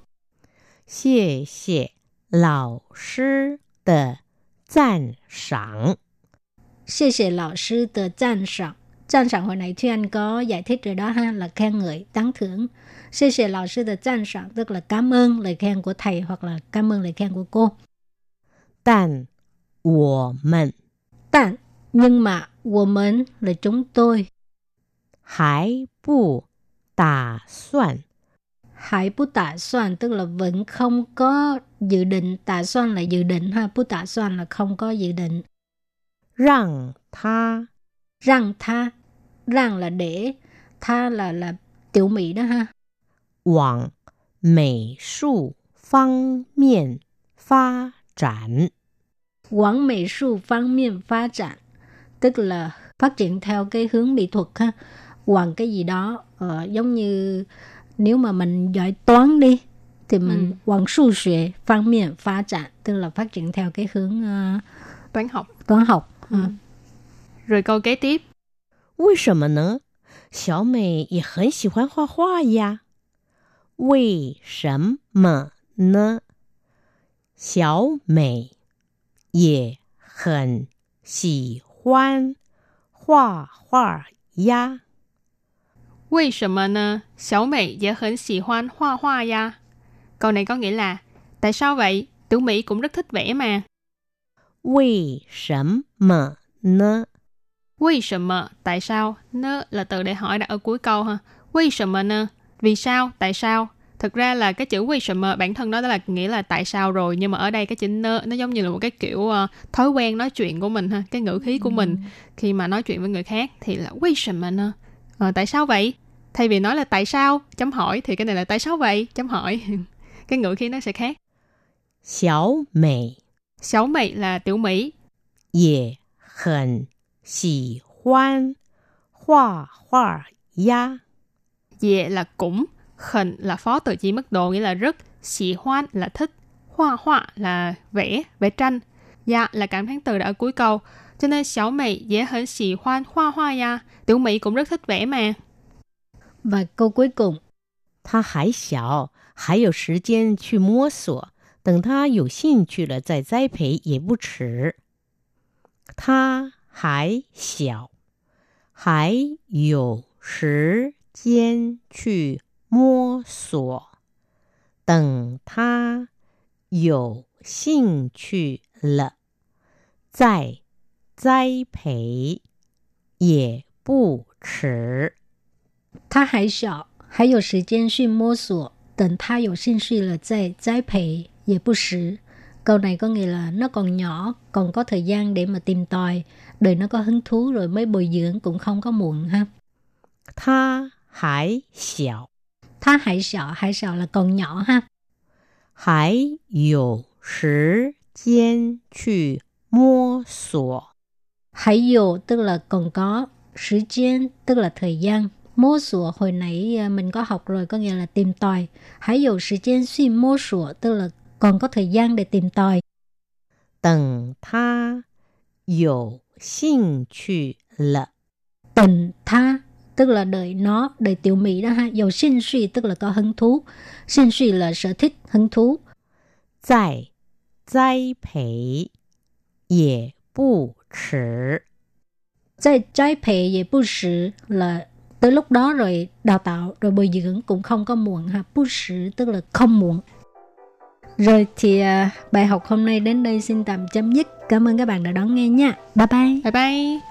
谢谢老师的赞赏。谢谢老师的赞赏。赞赏hồi nãy Thúy Anh có giải thích rồi đó ha, là khen ngợi, tán thưởng. Xê xệ lão sư de赞赏, tức là cảm ơn lời khen của thầy hoặc là cảm ơn lời khen của cô. 但我们但 nhưng mà 我们 là chúng tôi 还不打算 Hải bút tạ soạn tức là vẫn không có dự định. Tạ soạn là dự định ha. Bút tạ soạn là không có dự định. Răng tha Răng tha Răng là để Tha là là tiểu mỹ đó ha. 往美术方面发展。往美术方面发展 tức là phát triển theo cái hướng mỹ thuật ha. Hoàng cái gì đó uh, giống như nếu mà mình giỏi toán đi thì mình ừ. hoàng su xuệ phương miệng phát triển tức là phát triển theo cái hướng uh, toán học toán học ừ. Ừ. rồi câu kế tiếp 为什么呢？小美也很喜欢画画呀。为什么呢？小美也很喜 欢画画呀。为什么呢？小美也很喜欢画画呀。Câu này có nghĩa là Tại sao vậy? Tiểu Mỹ cũng rất thích vẽ mà. 为什么呢？为什么? Tại sao? Nơ là từ để hỏi đặt ở cuối câu ha. 为什么呢? Vì sao? Tại sao? thực ra là cái chữ wisdom bản thân nó đó là nghĩa là tại sao rồi nhưng mà ở đây cái chữ nơ nó giống như là một cái kiểu uh, thói quen nói chuyện của mình ha cái ngữ khí của mình. Khi mà nói chuyện với người khác thì là wisdom nó à, ờ, tại sao vậy? Thay vì nói là tại sao chấm hỏi thì cái này là tại sao vậy? Chấm hỏi. Cái ngữ khí nó sẽ khác. Xiao Mỹ Xiao Mỹ là tiểu Mỹ. Ye hẳn xì hoan hoa hoa ya. Ye là cũng. khẩn là phó từ chỉ mức độ nghĩa là rất, xì hoan là thích, hoa hoa là vẽ, vẽ tranh. Dạ là cảm thán từ đã ở cuối câu. Cho nên xấu Mỹ dễ hơn xì hoan hoa hoa ya. Tiểu Mỹ cũng rất thích vẽ mà. và câu cuối cùng 他还小，还有时间去摸索，等他有兴趣了再栽培也不迟。他还小，还有时间去 摸索，等他有兴趣了再栽培也不迟。他还小，还有时间去摸索，等他有兴趣了再栽培也不迟. Câu này có nghĩa là nó còn nhỏ, còn có thời gian để mà tìm tòi, đời nó có hứng thú rồi mới bồi dưỡng cũng không có muộn ha. 他还小， Tha hải xạo, hải xạo là còn nhỏ ha. 还有时间去摸索。 Hãy dụ tức là còn có,时间tức là thời gian. Mô sủa hồi nãy à, mình có học rồi có nghĩa là tìm tòi. Hãy dụ thời gian suy mô sủa tức là còn có thời gian để tìm tòi. 等他有兴趣了 Tình tha tức là đợi nó, đợi tiểu mỹ đó ha. Dầu sinh suy tức là có hứng thú. Sinh suy là sở thích, hứng thú. 再栽培也不迟。 Tại trái phệ về bù sử là tới lúc đó rồi đào tạo rồi bồi dưỡng cũng không có muộn ha. Bù sử tức là không muộn. Rồi thì à, bài học hôm nay đến đây xin tạm chấm dứt. Cảm ơn các bạn đã đón nghe nha. Bye bye. Bye bye.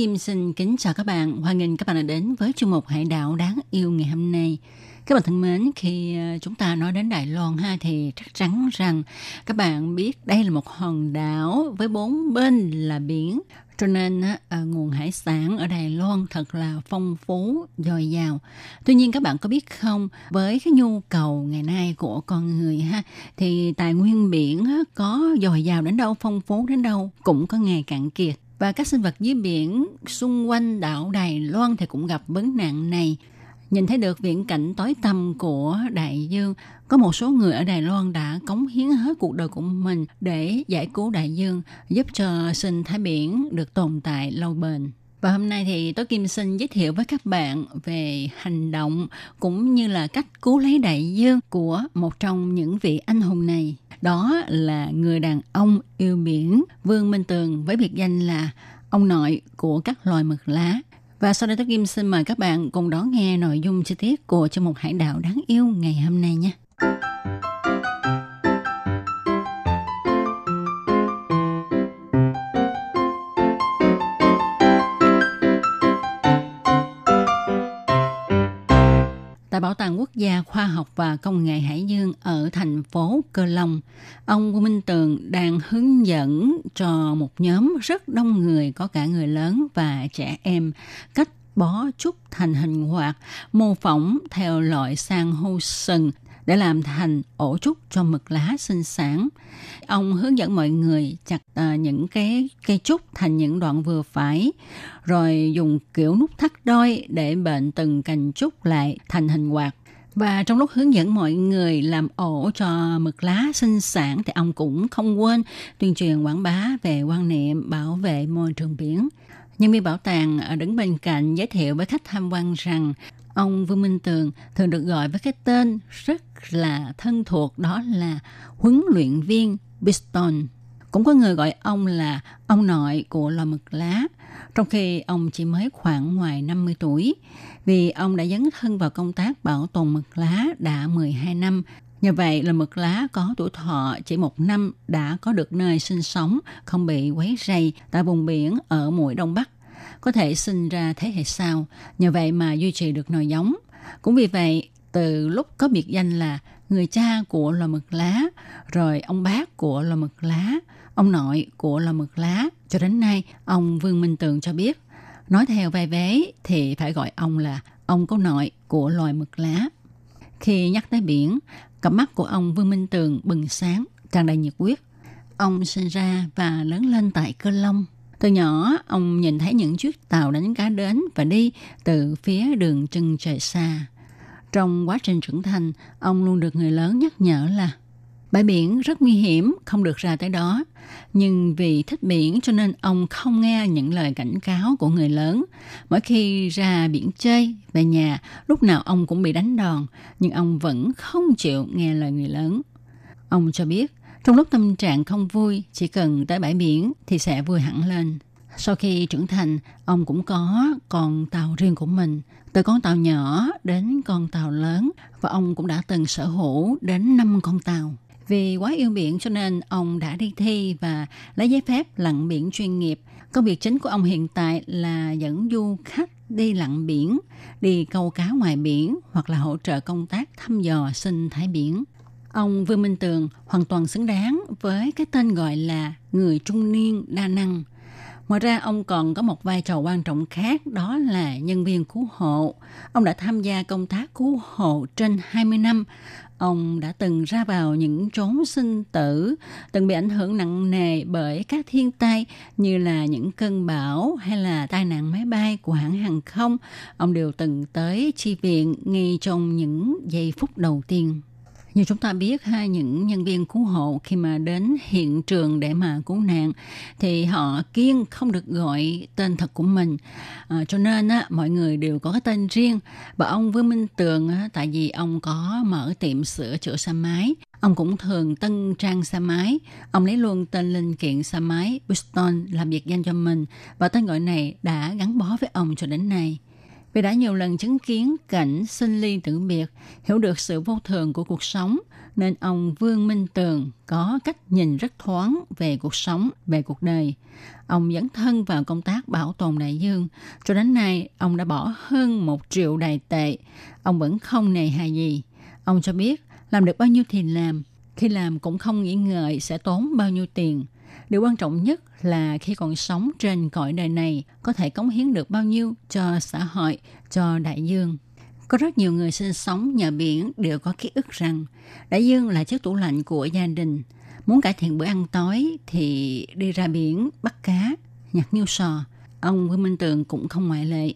Kim xin kính chào các bạn. Hoan nghênh các bạn đã đến với chương mục Hải đảo đáng yêu ngày hôm nay. Các bạn thân mến, khi à, chúng ta nói đến Đài Loan ha thì chắc chắn rằng các bạn biết đây là một hòn đảo với bốn bên là biển. Cho nên à, nguồn hải sản ở Đài Loan thật là phong phú, dồi dào. Tuy nhiên các bạn có biết không, với cái nhu cầu ngày nay của con người ha, thì tài nguyên biển có dồi dào đến đâu, phong phú đến đâu cũng có ngày cạn kiệt và các sinh vật dưới biển xung quanh đảo Đài Loan thì cũng gặp vấn nạn này. Nhìn thấy được viễn cảnh tối tăm của đại dương, có một số người ở Đài Loan đã cống hiến hết cuộc đời của mình để giải cứu đại dương, giúp cho sinh thái biển được tồn tại lâu bền. Và hôm nay thì tôi Kim xin giới thiệu với các bạn về hành động cũng như là cách cứu lấy đại dương của một trong những vị anh hùng này. Đó là người đàn ông yêu biển, Vương Minh Tường với biệt danh là ông nội của các loài mực lá. Và sau đây tôi Kim xin mời các bạn cùng đón nghe nội dung chi tiết của chương mục Hải đảo đáng yêu ngày hôm nay nhé. Tại Bảo tàng Quốc gia Khoa học và Công nghệ Hải Dương ở thành phố Cơ Long, ông Ngô Minh Tường đang hướng dẫn cho một nhóm rất đông người có cả người lớn và trẻ em cách bó trúc thành hình hoạt mô phỏng theo loại san hô sừng để làm thành ổ trúc cho mực lá sinh sản. Ông hướng dẫn mọi người chặt à, những cái cây trúc thành những đoạn vừa phải, rồi dùng kiểu nút thắt đôi để bệnh từng cành trúc lại thành hình quạt. Và trong lúc hướng dẫn mọi người làm ổ cho mực lá sinh sản thì ông cũng không quên tuyên truyền quảng bá về quan niệm bảo vệ môi trường biển. Nhân viên bảo tàng đứng bên cạnh giới thiệu với khách tham quan rằng Ông Vương Minh Tường thường được gọi với cái tên rất là thân thuộc đó là huấn luyện viên Biston. Cũng có người gọi ông là ông nội của lò mực lá, trong khi ông chỉ mới khoảng ngoài 50 tuổi, vì ông đã dấn thân vào công tác bảo tồn mực lá đã 12 năm. Nhờ vậy là mực lá có tuổi thọ chỉ một năm đã có được nơi sinh sống, không bị quấy rầy tại vùng biển ở mũi Đông Bắc có thể sinh ra thế hệ sau, nhờ vậy mà duy trì được nòi giống. Cũng vì vậy, từ lúc có biệt danh là người cha của lò mực lá, rồi ông bác của lò mực lá, ông nội của lò mực lá, cho đến nay ông Vương Minh Tường cho biết, nói theo vai vế thì phải gọi ông là ông có nội của loài mực lá. Khi nhắc tới biển, cặp mắt của ông Vương Minh Tường bừng sáng, tràn đầy nhiệt huyết. Ông sinh ra và lớn lên tại Cơ Long, từ nhỏ, ông nhìn thấy những chiếc tàu đánh cá đến và đi từ phía đường chân trời xa. Trong quá trình trưởng thành, ông luôn được người lớn nhắc nhở là bãi biển rất nguy hiểm, không được ra tới đó. Nhưng vì thích biển cho nên ông không nghe những lời cảnh cáo của người lớn. Mỗi khi ra biển chơi, về nhà, lúc nào ông cũng bị đánh đòn, nhưng ông vẫn không chịu nghe lời người lớn. Ông cho biết, trong lúc tâm trạng không vui, chỉ cần tới bãi biển thì sẽ vui hẳn lên. Sau khi trưởng thành, ông cũng có con tàu riêng của mình, từ con tàu nhỏ đến con tàu lớn và ông cũng đã từng sở hữu đến 5 con tàu. Vì quá yêu biển cho nên ông đã đi thi và lấy giấy phép lặn biển chuyên nghiệp. Công việc chính của ông hiện tại là dẫn du khách đi lặn biển, đi câu cá ngoài biển hoặc là hỗ trợ công tác thăm dò sinh thái biển. Ông Vương Minh Tường hoàn toàn xứng đáng với cái tên gọi là người trung niên đa năng. Ngoài ra ông còn có một vai trò quan trọng khác đó là nhân viên cứu hộ. Ông đã tham gia công tác cứu hộ trên 20 năm. Ông đã từng ra vào những chốn sinh tử, từng bị ảnh hưởng nặng nề bởi các thiên tai như là những cơn bão hay là tai nạn máy bay của hãng hàng không. Ông đều từng tới chi viện ngay trong những giây phút đầu tiên. Như chúng ta biết hai những nhân viên cứu hộ khi mà đến hiện trường để mà cứu nạn thì họ kiên không được gọi tên thật của mình. À, cho nên á, mọi người đều có cái tên riêng. Và ông Vương Minh Tường á, tại vì ông có mở tiệm sửa chữa xe máy. Ông cũng thường tân trang xe máy. Ông lấy luôn tên linh kiện xe máy Bristol làm việc danh cho mình và tên gọi này đã gắn bó với ông cho đến nay vì đã nhiều lần chứng kiến cảnh sinh ly tử biệt, hiểu được sự vô thường của cuộc sống, nên ông Vương Minh Tường có cách nhìn rất thoáng về cuộc sống, về cuộc đời. Ông dấn thân vào công tác bảo tồn đại dương. Cho đến nay, ông đã bỏ hơn một triệu đài tệ. Ông vẫn không nề hà gì. Ông cho biết, làm được bao nhiêu thì làm. Khi làm cũng không nghĩ ngợi sẽ tốn bao nhiêu tiền. Điều quan trọng nhất là khi còn sống trên cõi đời này có thể cống hiến được bao nhiêu cho xã hội, cho đại dương. Có rất nhiều người sinh sống nhờ biển đều có ký ức rằng đại dương là chiếc tủ lạnh của gia đình. Muốn cải thiện bữa ăn tối thì đi ra biển bắt cá, nhặt nhiêu sò. Ông Nguyễn Minh Tường cũng không ngoại lệ.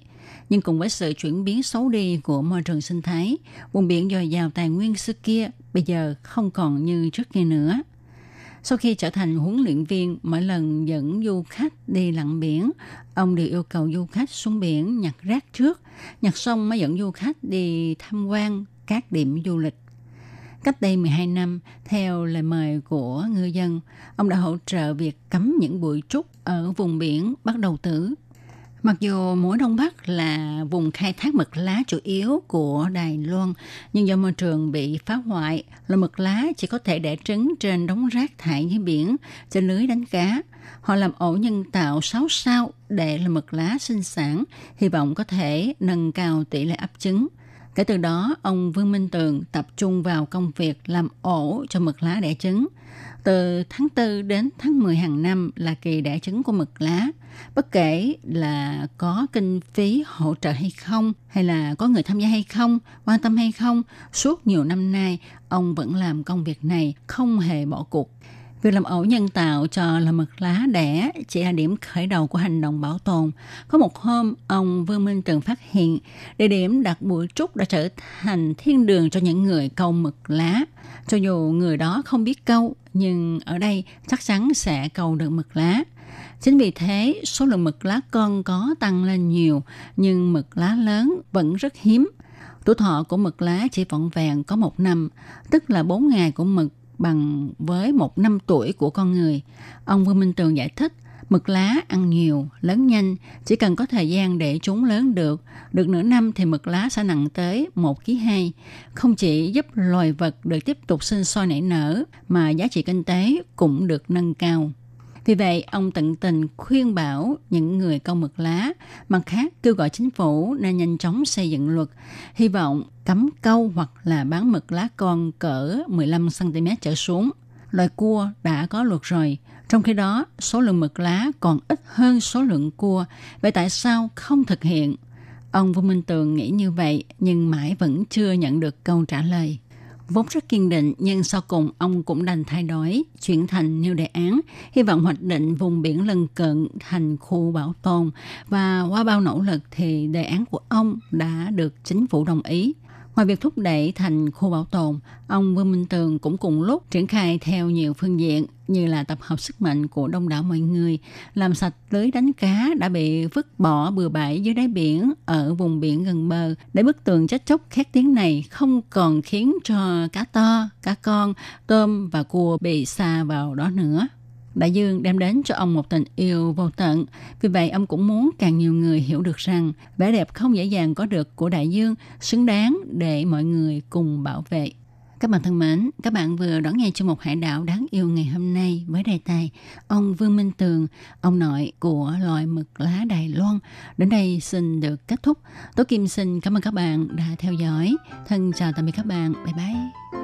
Nhưng cùng với sự chuyển biến xấu đi của môi trường sinh thái, vùng biển dồi dào tài nguyên xưa kia bây giờ không còn như trước kia nữa – sau khi trở thành huấn luyện viên, mỗi lần dẫn du khách đi lặn biển, ông đều yêu cầu du khách xuống biển nhặt rác trước, nhặt xong mới dẫn du khách đi tham quan các điểm du lịch. Cách đây 12 năm, theo lời mời của ngư dân, ông đã hỗ trợ việc cấm những bụi trúc ở vùng biển bắt đầu tử Mặc dù mũi Đông Bắc là vùng khai thác mực lá chủ yếu của Đài Loan, nhưng do môi trường bị phá hoại, loài mực lá chỉ có thể đẻ trứng trên đống rác thải dưới biển, trên lưới đánh cá. Họ làm ổ nhân tạo 6 sao để loài mực lá sinh sản, hy vọng có thể nâng cao tỷ lệ ấp trứng. Kể từ đó, ông Vương Minh Tường tập trung vào công việc làm ổ cho mực lá đẻ trứng. Từ tháng 4 đến tháng 10 hàng năm là kỳ đẻ trứng của mực lá. Bất kể là có kinh phí hỗ trợ hay không, hay là có người tham gia hay không, quan tâm hay không, suốt nhiều năm nay, ông vẫn làm công việc này, không hề bỏ cuộc. Việc làm ổ nhân tạo cho là mực lá đẻ chỉ là điểm khởi đầu của hành động bảo tồn. Có một hôm, ông Vương Minh Tường phát hiện địa điểm đặt bụi trúc đã trở thành thiên đường cho những người câu mực lá. Cho dù người đó không biết câu, nhưng ở đây chắc chắn sẽ câu được mực lá. Chính vì thế, số lượng mực lá con có tăng lên nhiều, nhưng mực lá lớn vẫn rất hiếm. Tuổi thọ của mực lá chỉ vọn vẹn có một năm, tức là bốn ngày của mực bằng với một năm tuổi của con người. Ông Vương Minh Tường giải thích, mực lá ăn nhiều, lớn nhanh, chỉ cần có thời gian để chúng lớn được, được nửa năm thì mực lá sẽ nặng tới 1 kg 2. Không chỉ giúp loài vật được tiếp tục sinh sôi nảy nở, mà giá trị kinh tế cũng được nâng cao. Vì vậy, ông tận tình khuyên bảo những người câu mực lá, mặt khác kêu gọi chính phủ nên nhanh chóng xây dựng luật, hy vọng cấm câu hoặc là bán mực lá con cỡ 15cm trở xuống. Loài cua đã có luật rồi, trong khi đó số lượng mực lá còn ít hơn số lượng cua. Vậy tại sao không thực hiện? Ông Vương Minh Tường nghĩ như vậy nhưng mãi vẫn chưa nhận được câu trả lời. Vốn rất kiên định, nhưng sau cùng ông cũng đành thay đổi, chuyển thành nêu đề án, hy vọng hoạch định vùng biển lân cận thành khu bảo tồn. Và qua bao nỗ lực thì đề án của ông đã được chính phủ đồng ý. Ngoài việc thúc đẩy thành khu bảo tồn, ông Vương Minh Tường cũng cùng lúc triển khai theo nhiều phương diện như là tập hợp sức mạnh của đông đảo mọi người, làm sạch lưới đánh cá đã bị vứt bỏ bừa bãi dưới đáy biển ở vùng biển gần bờ để bức tường chết chóc khét tiếng này không còn khiến cho cá to, cá con, tôm và cua bị xa vào đó nữa. Đại dương đem đến cho ông một tình yêu vô tận. Vì vậy ông cũng muốn càng nhiều người hiểu được rằng vẻ đẹp không dễ dàng có được của đại dương xứng đáng để mọi người cùng bảo vệ. Các bạn thân mến, các bạn vừa đón nghe chương mục Hải đảo đáng yêu ngày hôm nay với đề tài Ông Vương Minh Tường, ông nội của loài mực lá Đài Loan. Đến đây xin được kết thúc. Tố Kim xin cảm ơn các bạn đã theo dõi. Thân chào tạm biệt các bạn. Bye bye.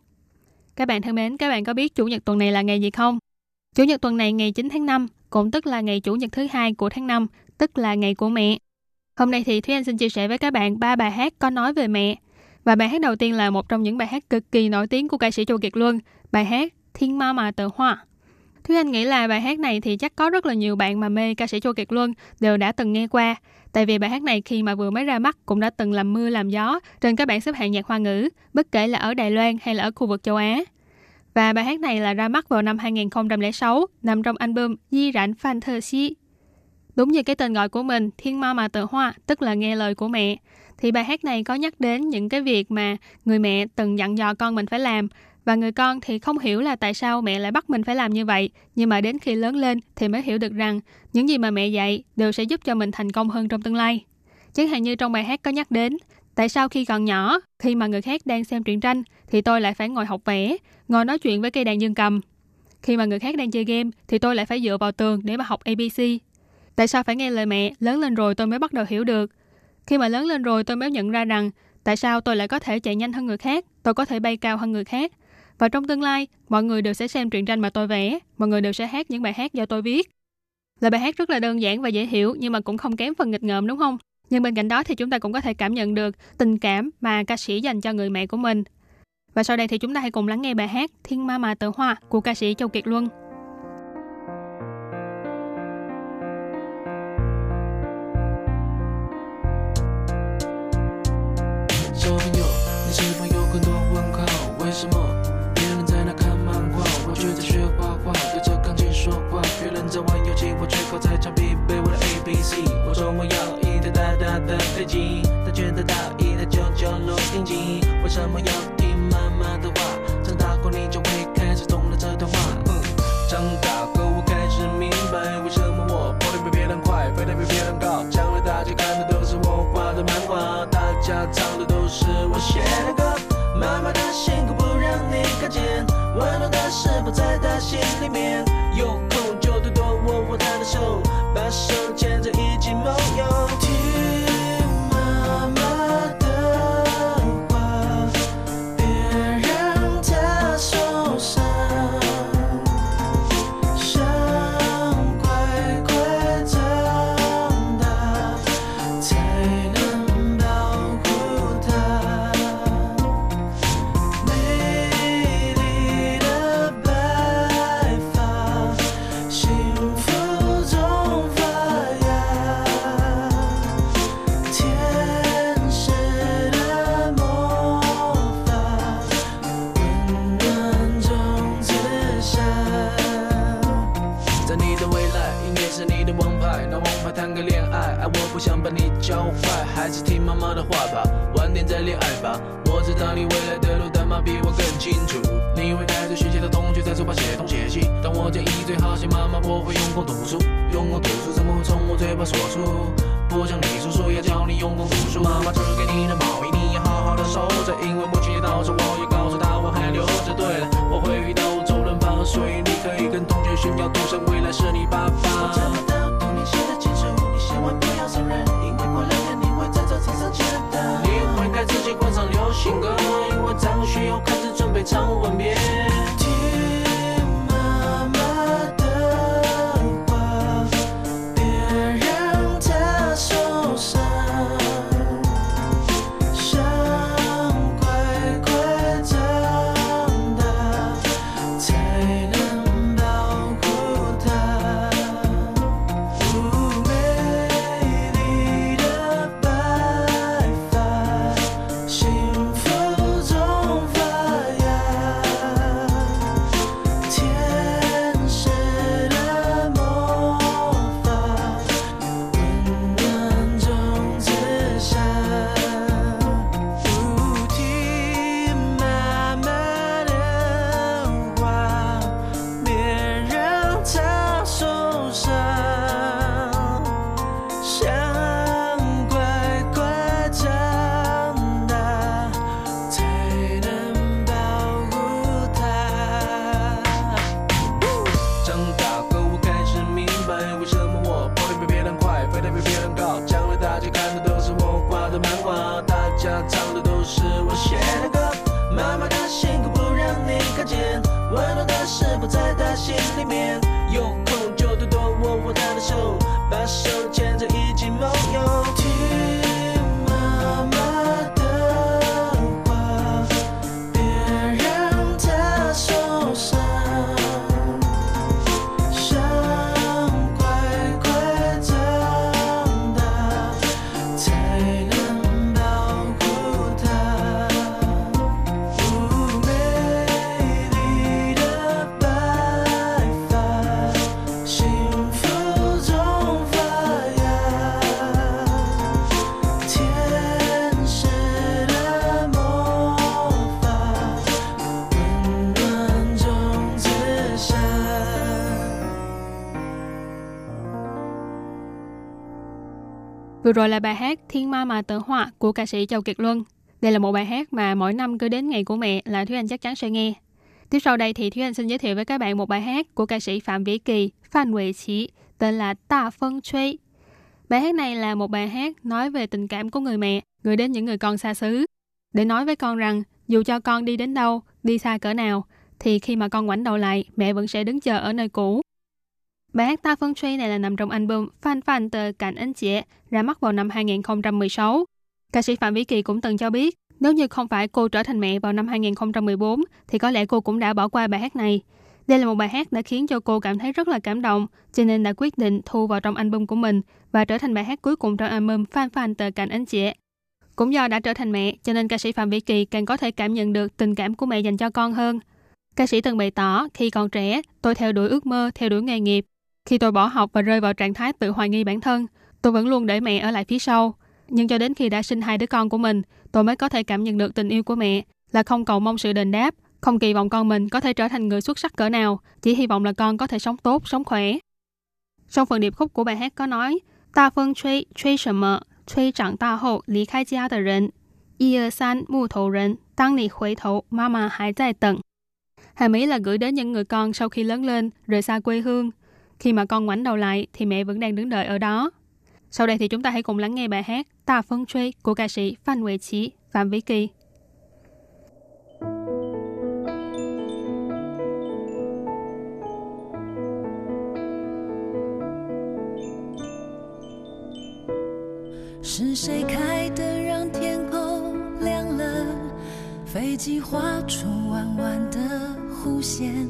Các bạn thân mến, các bạn có biết Chủ nhật tuần này là ngày gì không? Chủ nhật tuần này ngày 9 tháng 5, cũng tức là ngày Chủ nhật thứ hai của tháng 5, tức là ngày của mẹ. Hôm nay thì Thúy Anh xin chia sẻ với các bạn ba bài hát có nói về mẹ. Và bài hát đầu tiên là một trong những bài hát cực kỳ nổi tiếng của ca sĩ Châu Kiệt Luân, bài hát Thiên Ma Mà Tự Hoa. Thúy Anh nghĩ là bài hát này thì chắc có rất là nhiều bạn mà mê ca sĩ Châu Kiệt Luân đều đã từng nghe qua. Tại vì bài hát này khi mà vừa mới ra mắt cũng đã từng làm mưa làm gió trên các bảng xếp hạng nhạc hoa ngữ, bất kể là ở Đài Loan hay là ở khu vực châu Á. Và bài hát này là ra mắt vào năm 2006, nằm trong album Di rảnh Fantasy. Đúng như cái tên gọi của mình, Thiên Ma Mà Tự Hoa, tức là nghe lời của mẹ. Thì bài hát này có nhắc đến những cái việc mà người mẹ từng dặn dò con mình phải làm và người con thì không hiểu là tại sao mẹ lại bắt mình phải làm như vậy, nhưng mà đến khi lớn lên thì mới hiểu được rằng những gì mà mẹ dạy đều sẽ giúp cho mình thành công hơn trong tương lai. Chẳng hạn như trong bài hát có nhắc đến, tại sao khi còn nhỏ, khi mà người khác đang xem truyện tranh thì tôi lại phải ngồi học vẽ, ngồi nói chuyện với cây đàn dương cầm. Khi mà người khác đang chơi game thì tôi lại phải dựa vào tường để mà học ABC. Tại sao phải nghe lời mẹ, lớn lên rồi tôi mới bắt đầu hiểu được. Khi mà lớn lên rồi tôi mới nhận ra rằng tại sao tôi lại có thể chạy nhanh hơn người khác, tôi có thể bay cao hơn người khác, và trong tương lai, mọi người đều sẽ xem truyện tranh mà tôi vẽ, mọi người đều sẽ hát những bài hát do tôi viết. Là bài hát rất là đơn giản và dễ hiểu nhưng mà cũng không kém phần nghịch ngợm đúng không? Nhưng bên cạnh đó thì chúng ta cũng có thể cảm nhận được tình cảm mà ca sĩ dành cho người mẹ của mình. Và sau đây thì chúng ta hãy cùng lắng nghe bài hát Thiên Ma Mà Tờ Hoa của ca sĩ Châu Kiệt Luân. 我在唱 B，背我的 A B C。我周末要一台大大的飞机，他觉得大一的九九录音机。为什么要听妈妈的话？长大后你就会开始懂了这段话。嗯，长大后我开始明白，为什么我跑得比别人快，飞得比别人高。将来大家看的都是我画的漫画，大家唱的都是我写的歌。妈妈的辛苦不让你看见，温暖的事不在她心里面。有空握握她的手，把手牵着一起梦游。妈的话吧，晚点再恋爱吧。我知道你未来的路，但妈比我更清楚。你会带着学习的同学在书包写东写西，但我建议最好写妈妈，我会用功读书，用功读书怎么会从我嘴巴说出？不像你叔叔要教你用功读书，妈妈织给你的毛衣你要好好的收着，因为母亲节到时我要告诉她我还留着。对了，我会遇到周润发，所以你可以跟同学炫耀，赌神未来是你爸爸。我找不到童年写的情书，你千万不要送人。自己换上流行歌因为张学友开始准备唱吻别 Vừa rồi là bài hát Thiên Ma Mà Tự Họa của ca sĩ Châu Kiệt Luân. Đây là một bài hát mà mỗi năm cứ đến ngày của mẹ là Thúy Anh chắc chắn sẽ nghe. Tiếp sau đây thì Thúy Anh xin giới thiệu với các bạn một bài hát của ca sĩ Phạm Vĩ Kỳ, Phan Huệ Chỉ, tên là Ta Phân Truy. Bài hát này là một bài hát nói về tình cảm của người mẹ gửi đến những người con xa xứ. Để nói với con rằng dù cho con đi đến đâu, đi xa cỡ nào, thì khi mà con ngoảnh đầu lại, mẹ vẫn sẽ đứng chờ ở nơi cũ. Bài hát Ta Phân Truy này là nằm trong album Phan Phan tờ Cảnh Anh Chị ra mắt vào năm 2016. Ca sĩ Phạm Vĩ Kỳ cũng từng cho biết, nếu như không phải cô trở thành mẹ vào năm 2014, thì có lẽ cô cũng đã bỏ qua bài hát này. Đây là một bài hát đã khiến cho cô cảm thấy rất là cảm động, cho nên đã quyết định thu vào trong album của mình và trở thành bài hát cuối cùng trong album Phan Phan tờ Cảnh Anh Chị. Cũng do đã trở thành mẹ, cho nên ca sĩ Phạm Vĩ Kỳ càng có thể cảm nhận được tình cảm của mẹ dành cho con hơn. Ca sĩ từng bày tỏ, khi còn trẻ, tôi theo đuổi ước mơ, theo đuổi nghề nghiệp, khi tôi bỏ học và rơi vào trạng thái tự hoài nghi bản thân, tôi vẫn luôn để mẹ ở lại phía sau. Nhưng cho đến khi đã sinh hai đứa con của mình, tôi mới có thể cảm nhận được tình yêu của mẹ là không cầu mong sự đền đáp, không kỳ vọng con mình có thể trở thành người xuất sắc cỡ nào, chỉ hy vọng là con có thể sống tốt, sống khỏe. Trong phần điệp khúc của bài hát có nói, ta phân truy, truy sầm mờ, truy chẳng ta hậu, lý khai gia tờ rần, y ơ san, mù thổ rần, tăng nị khuấy thổ, mama hái dài tận. Hàm ý là gửi đến những người con sau khi lớn lên, rời xa quê hương, khi mà con ngoảnh đầu lại thì mẹ vẫn đang đứng đợi ở đó. Sau đây thì chúng ta hãy cùng lắng nghe bài hát Ta Phân Truy của ca sĩ Phan Huệ Chí, Phạm Vĩ Kỳ. 是谁开灯让天空亮了？飞机画出弯弯的弧线。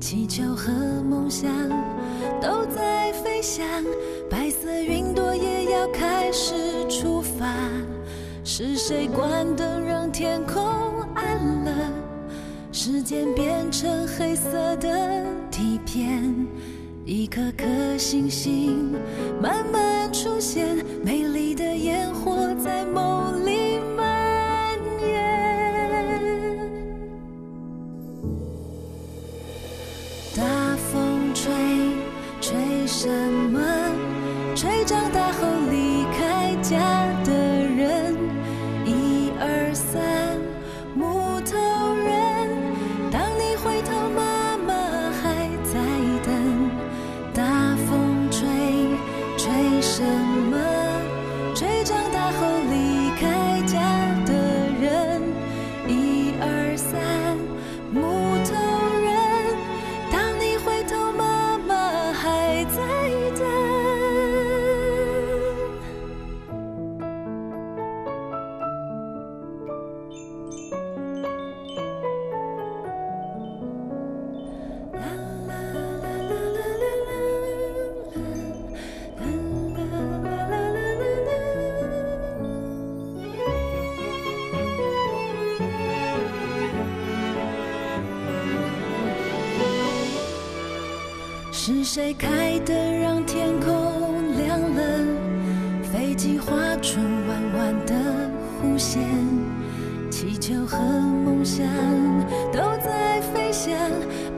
气球和梦想都在飞翔，白色云朵也要开始出发。是谁关灯让天空暗了？时间变成黑色的底片，一颗颗星星慢慢出现，美丽的烟火在梦里。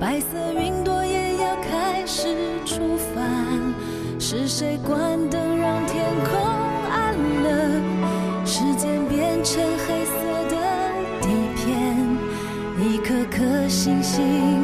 白色云朵也要开始出发。是谁关灯让天空暗了？时间变成黑色的底片，一颗颗星星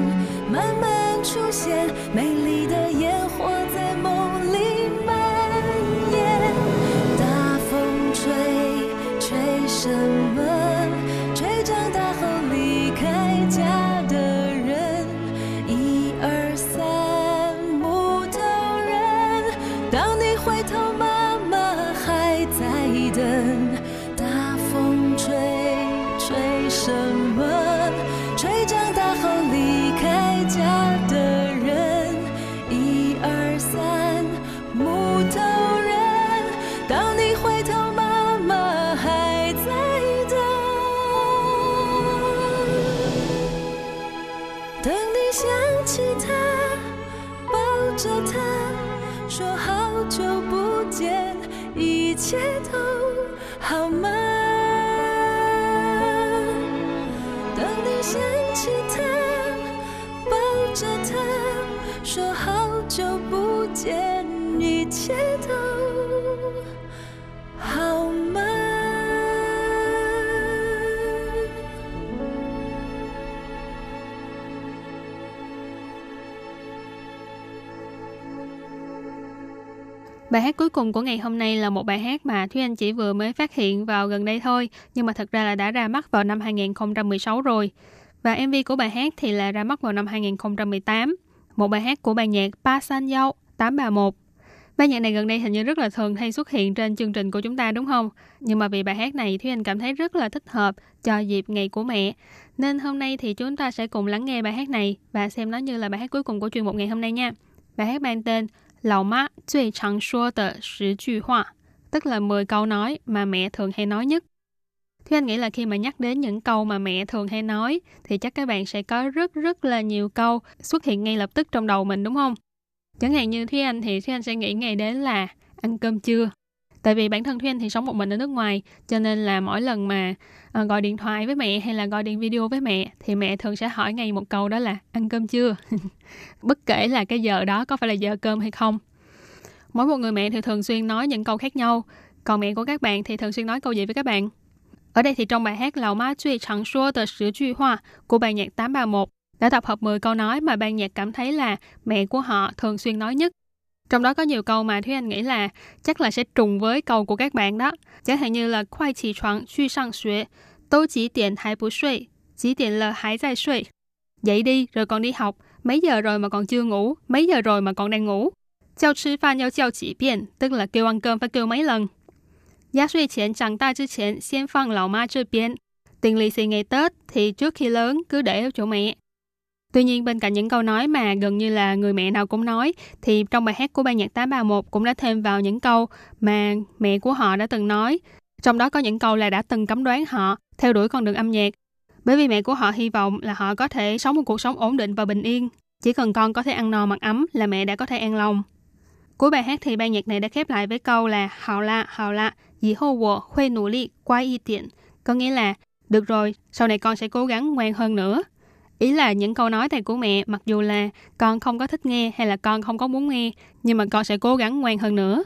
？Bài hát cuối cùng của ngày hôm nay là một bài hát mà Thúy Anh chỉ vừa mới phát hiện vào gần đây thôi, nhưng mà thật ra là đã ra mắt vào năm 2016 rồi. Và MV của bài hát thì là ra mắt vào năm 2018. Một bài hát của ban nhạc Pa San Yao 831. Ban nhạc này gần đây hình như rất là thường hay xuất hiện trên chương trình của chúng ta đúng không? Nhưng mà vì bài hát này Thúy Anh cảm thấy rất là thích hợp cho dịp ngày của mẹ. Nên hôm nay thì chúng ta sẽ cùng lắng nghe bài hát này và xem nó như là bài hát cuối cùng của chuyên mục ngày hôm nay nha. Bài hát mang tên Lão má 最常说的十句话, tức là 10 câu nói mà mẹ thường hay nói nhất. Thì anh nghĩ là khi mà nhắc đến những câu mà mẹ thường hay nói thì chắc các bạn sẽ có rất rất là nhiều câu xuất hiện ngay lập tức trong đầu mình đúng không? Chẳng hạn như Thúy Anh thì Thúy Anh sẽ nghĩ ngay đến là ăn cơm chưa. Tại vì bản thân Thúy Anh thì sống một mình ở nước ngoài, cho nên là mỗi lần mà ờ, gọi điện thoại với mẹ hay là gọi điện video với mẹ thì mẹ thường sẽ hỏi ngay một câu đó là ăn cơm chưa. Bất kể là cái giờ đó có phải là giờ cơm hay không. Mỗi một người mẹ thì thường xuyên nói những câu khác nhau. Còn mẹ của các bạn thì thường xuyên nói câu gì với các bạn? Ở đây thì trong bài hát Lào má truy chẳng xua tờ sử truy hoa của bài nhạc 831 đã tập hợp 10 câu nói mà ban nhạc cảm thấy là mẹ của họ thường xuyên nói nhất. Trong đó có nhiều câu mà Thúy Anh nghĩ là chắc là sẽ trùng với câu của các bạn đó. Chẳng hạn như là khoai chỉ choáng, suy sang xuế, tố chỉ tiện hãy bù suy, chỉ tiện là hãy dài suy. Dậy đi rồi còn đi học, mấy giờ rồi mà còn chưa ngủ, mấy giờ rồi mà còn đang ngủ. Chào chứ phan yêu chào chỉ biển, tức là kêu ăn cơm phải kêu mấy lần. Giá suy chén chẳng ta chứ chén, xiên phăng lão ma chơi biển. Tiền lì xì ngày Tết thì trước khi lớn cứ để ở chỗ mẹ. Tuy nhiên bên cạnh những câu nói mà gần như là người mẹ nào cũng nói thì trong bài hát của ban nhạc 831 cũng đã thêm vào những câu mà mẹ của họ đã từng nói. Trong đó có những câu là đã từng cấm đoán họ theo đuổi con đường âm nhạc. Bởi vì mẹ của họ hy vọng là họ có thể sống một cuộc sống ổn định và bình yên. Chỉ cần con có thể ăn no mặc ấm là mẹ đã có thể an lòng. Cuối bài hát thì ban nhạc này đã khép lại với câu là hào la, hào la, dì hô wo khuê nụ li quay y tiện. Có nghĩa là, được rồi, sau này con sẽ cố gắng ngoan hơn nữa. Ý là những câu nói này của mẹ, mặc dù là con không có thích nghe hay là con không có muốn nghe, nhưng mà con sẽ cố gắng ngoan hơn nữa.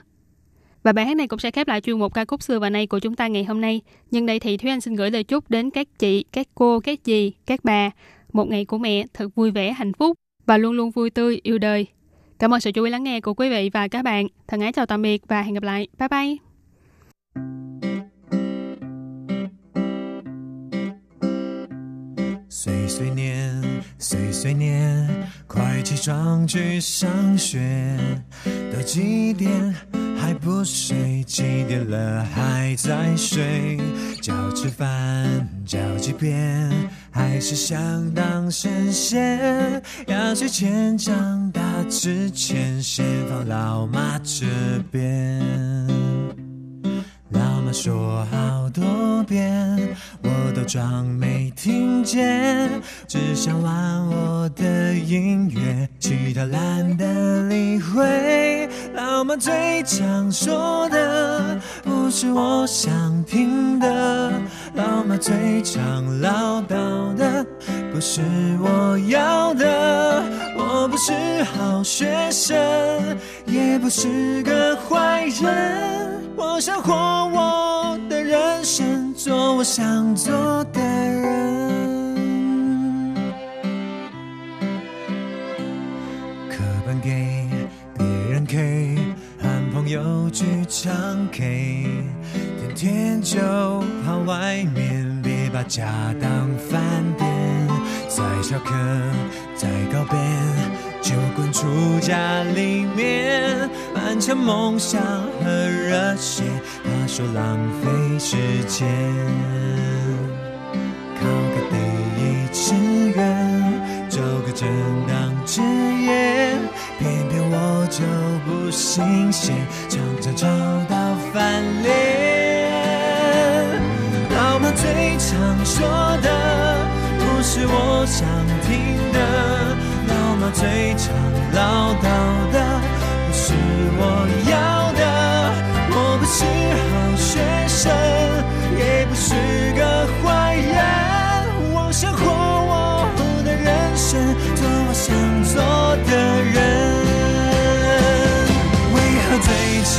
Và bài hát này cũng sẽ khép lại chuyên mục ca khúc xưa và nay của chúng ta ngày hôm nay. Nhưng đây thì Thúy Anh xin gửi lời chúc đến các chị, các cô, các dì, các bà. Một ngày của mẹ thật vui vẻ, hạnh phúc và luôn luôn vui tươi, yêu đời. Cảm ơn sự chú ý lắng nghe của quý vị và các bạn. Thân ái chào tạm biệt và hẹn gặp lại. Bye bye! 碎碎念，碎碎念，快起床去上学。都几点还不睡？几点了还在睡？叫吃饭叫几遍，还是想当神仙？压岁钱长大之前，先放老妈这边。说好多遍，我都装没听见，只想玩我的音乐，其他懒得理会。老妈最常说的不是我想听的，老妈最常唠叨的不是我要的。我不是好学生，也不是个坏人。我想活我我的人生，做我想做的人。课本给，别人 K，和朋友去唱 K，天天就跑外面，别把家当饭店。再翘课，再告别。就滚出家里面，满腔梦想和热血他说浪费时间考个第一志愿做个正当职业偏偏我就不新鲜常常吵到翻脸老妈最常说的不是我想听的老妈最常唠叨的我要的。我不是好学生，也不是个坏人，我想活我的人生，做我想做的人。为何最亲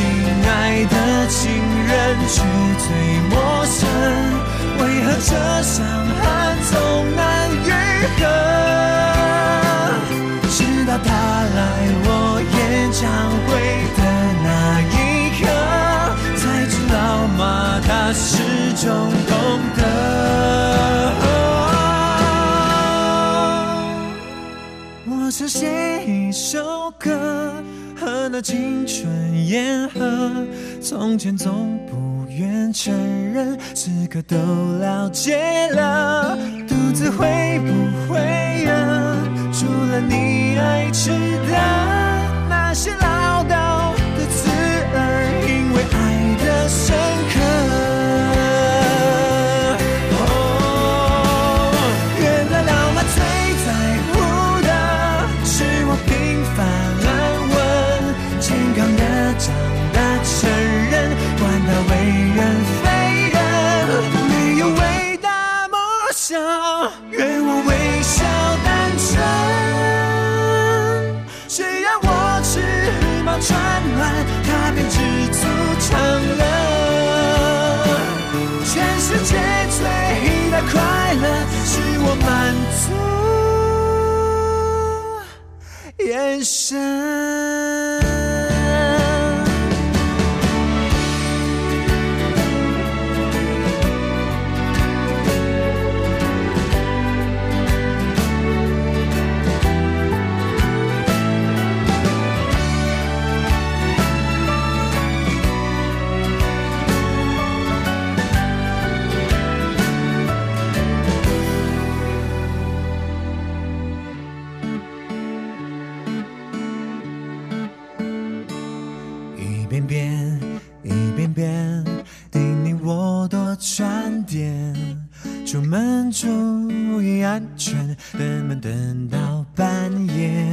爱的情人却最陌生？为何这伤痕总难愈合？直到他来我演唱始终懂得。我想写一首歌，和那青春言和。从前总不愿承认，此刻都了解了，独自会不会饿？除了你爱吃的那些唠叨的刺耳，因为爱的深刻。ah 安全，等们等到半夜。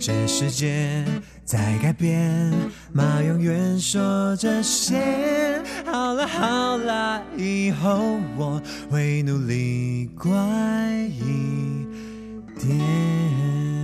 这世界在改变，妈永远说这些。好了好了，以后我会努力乖一点。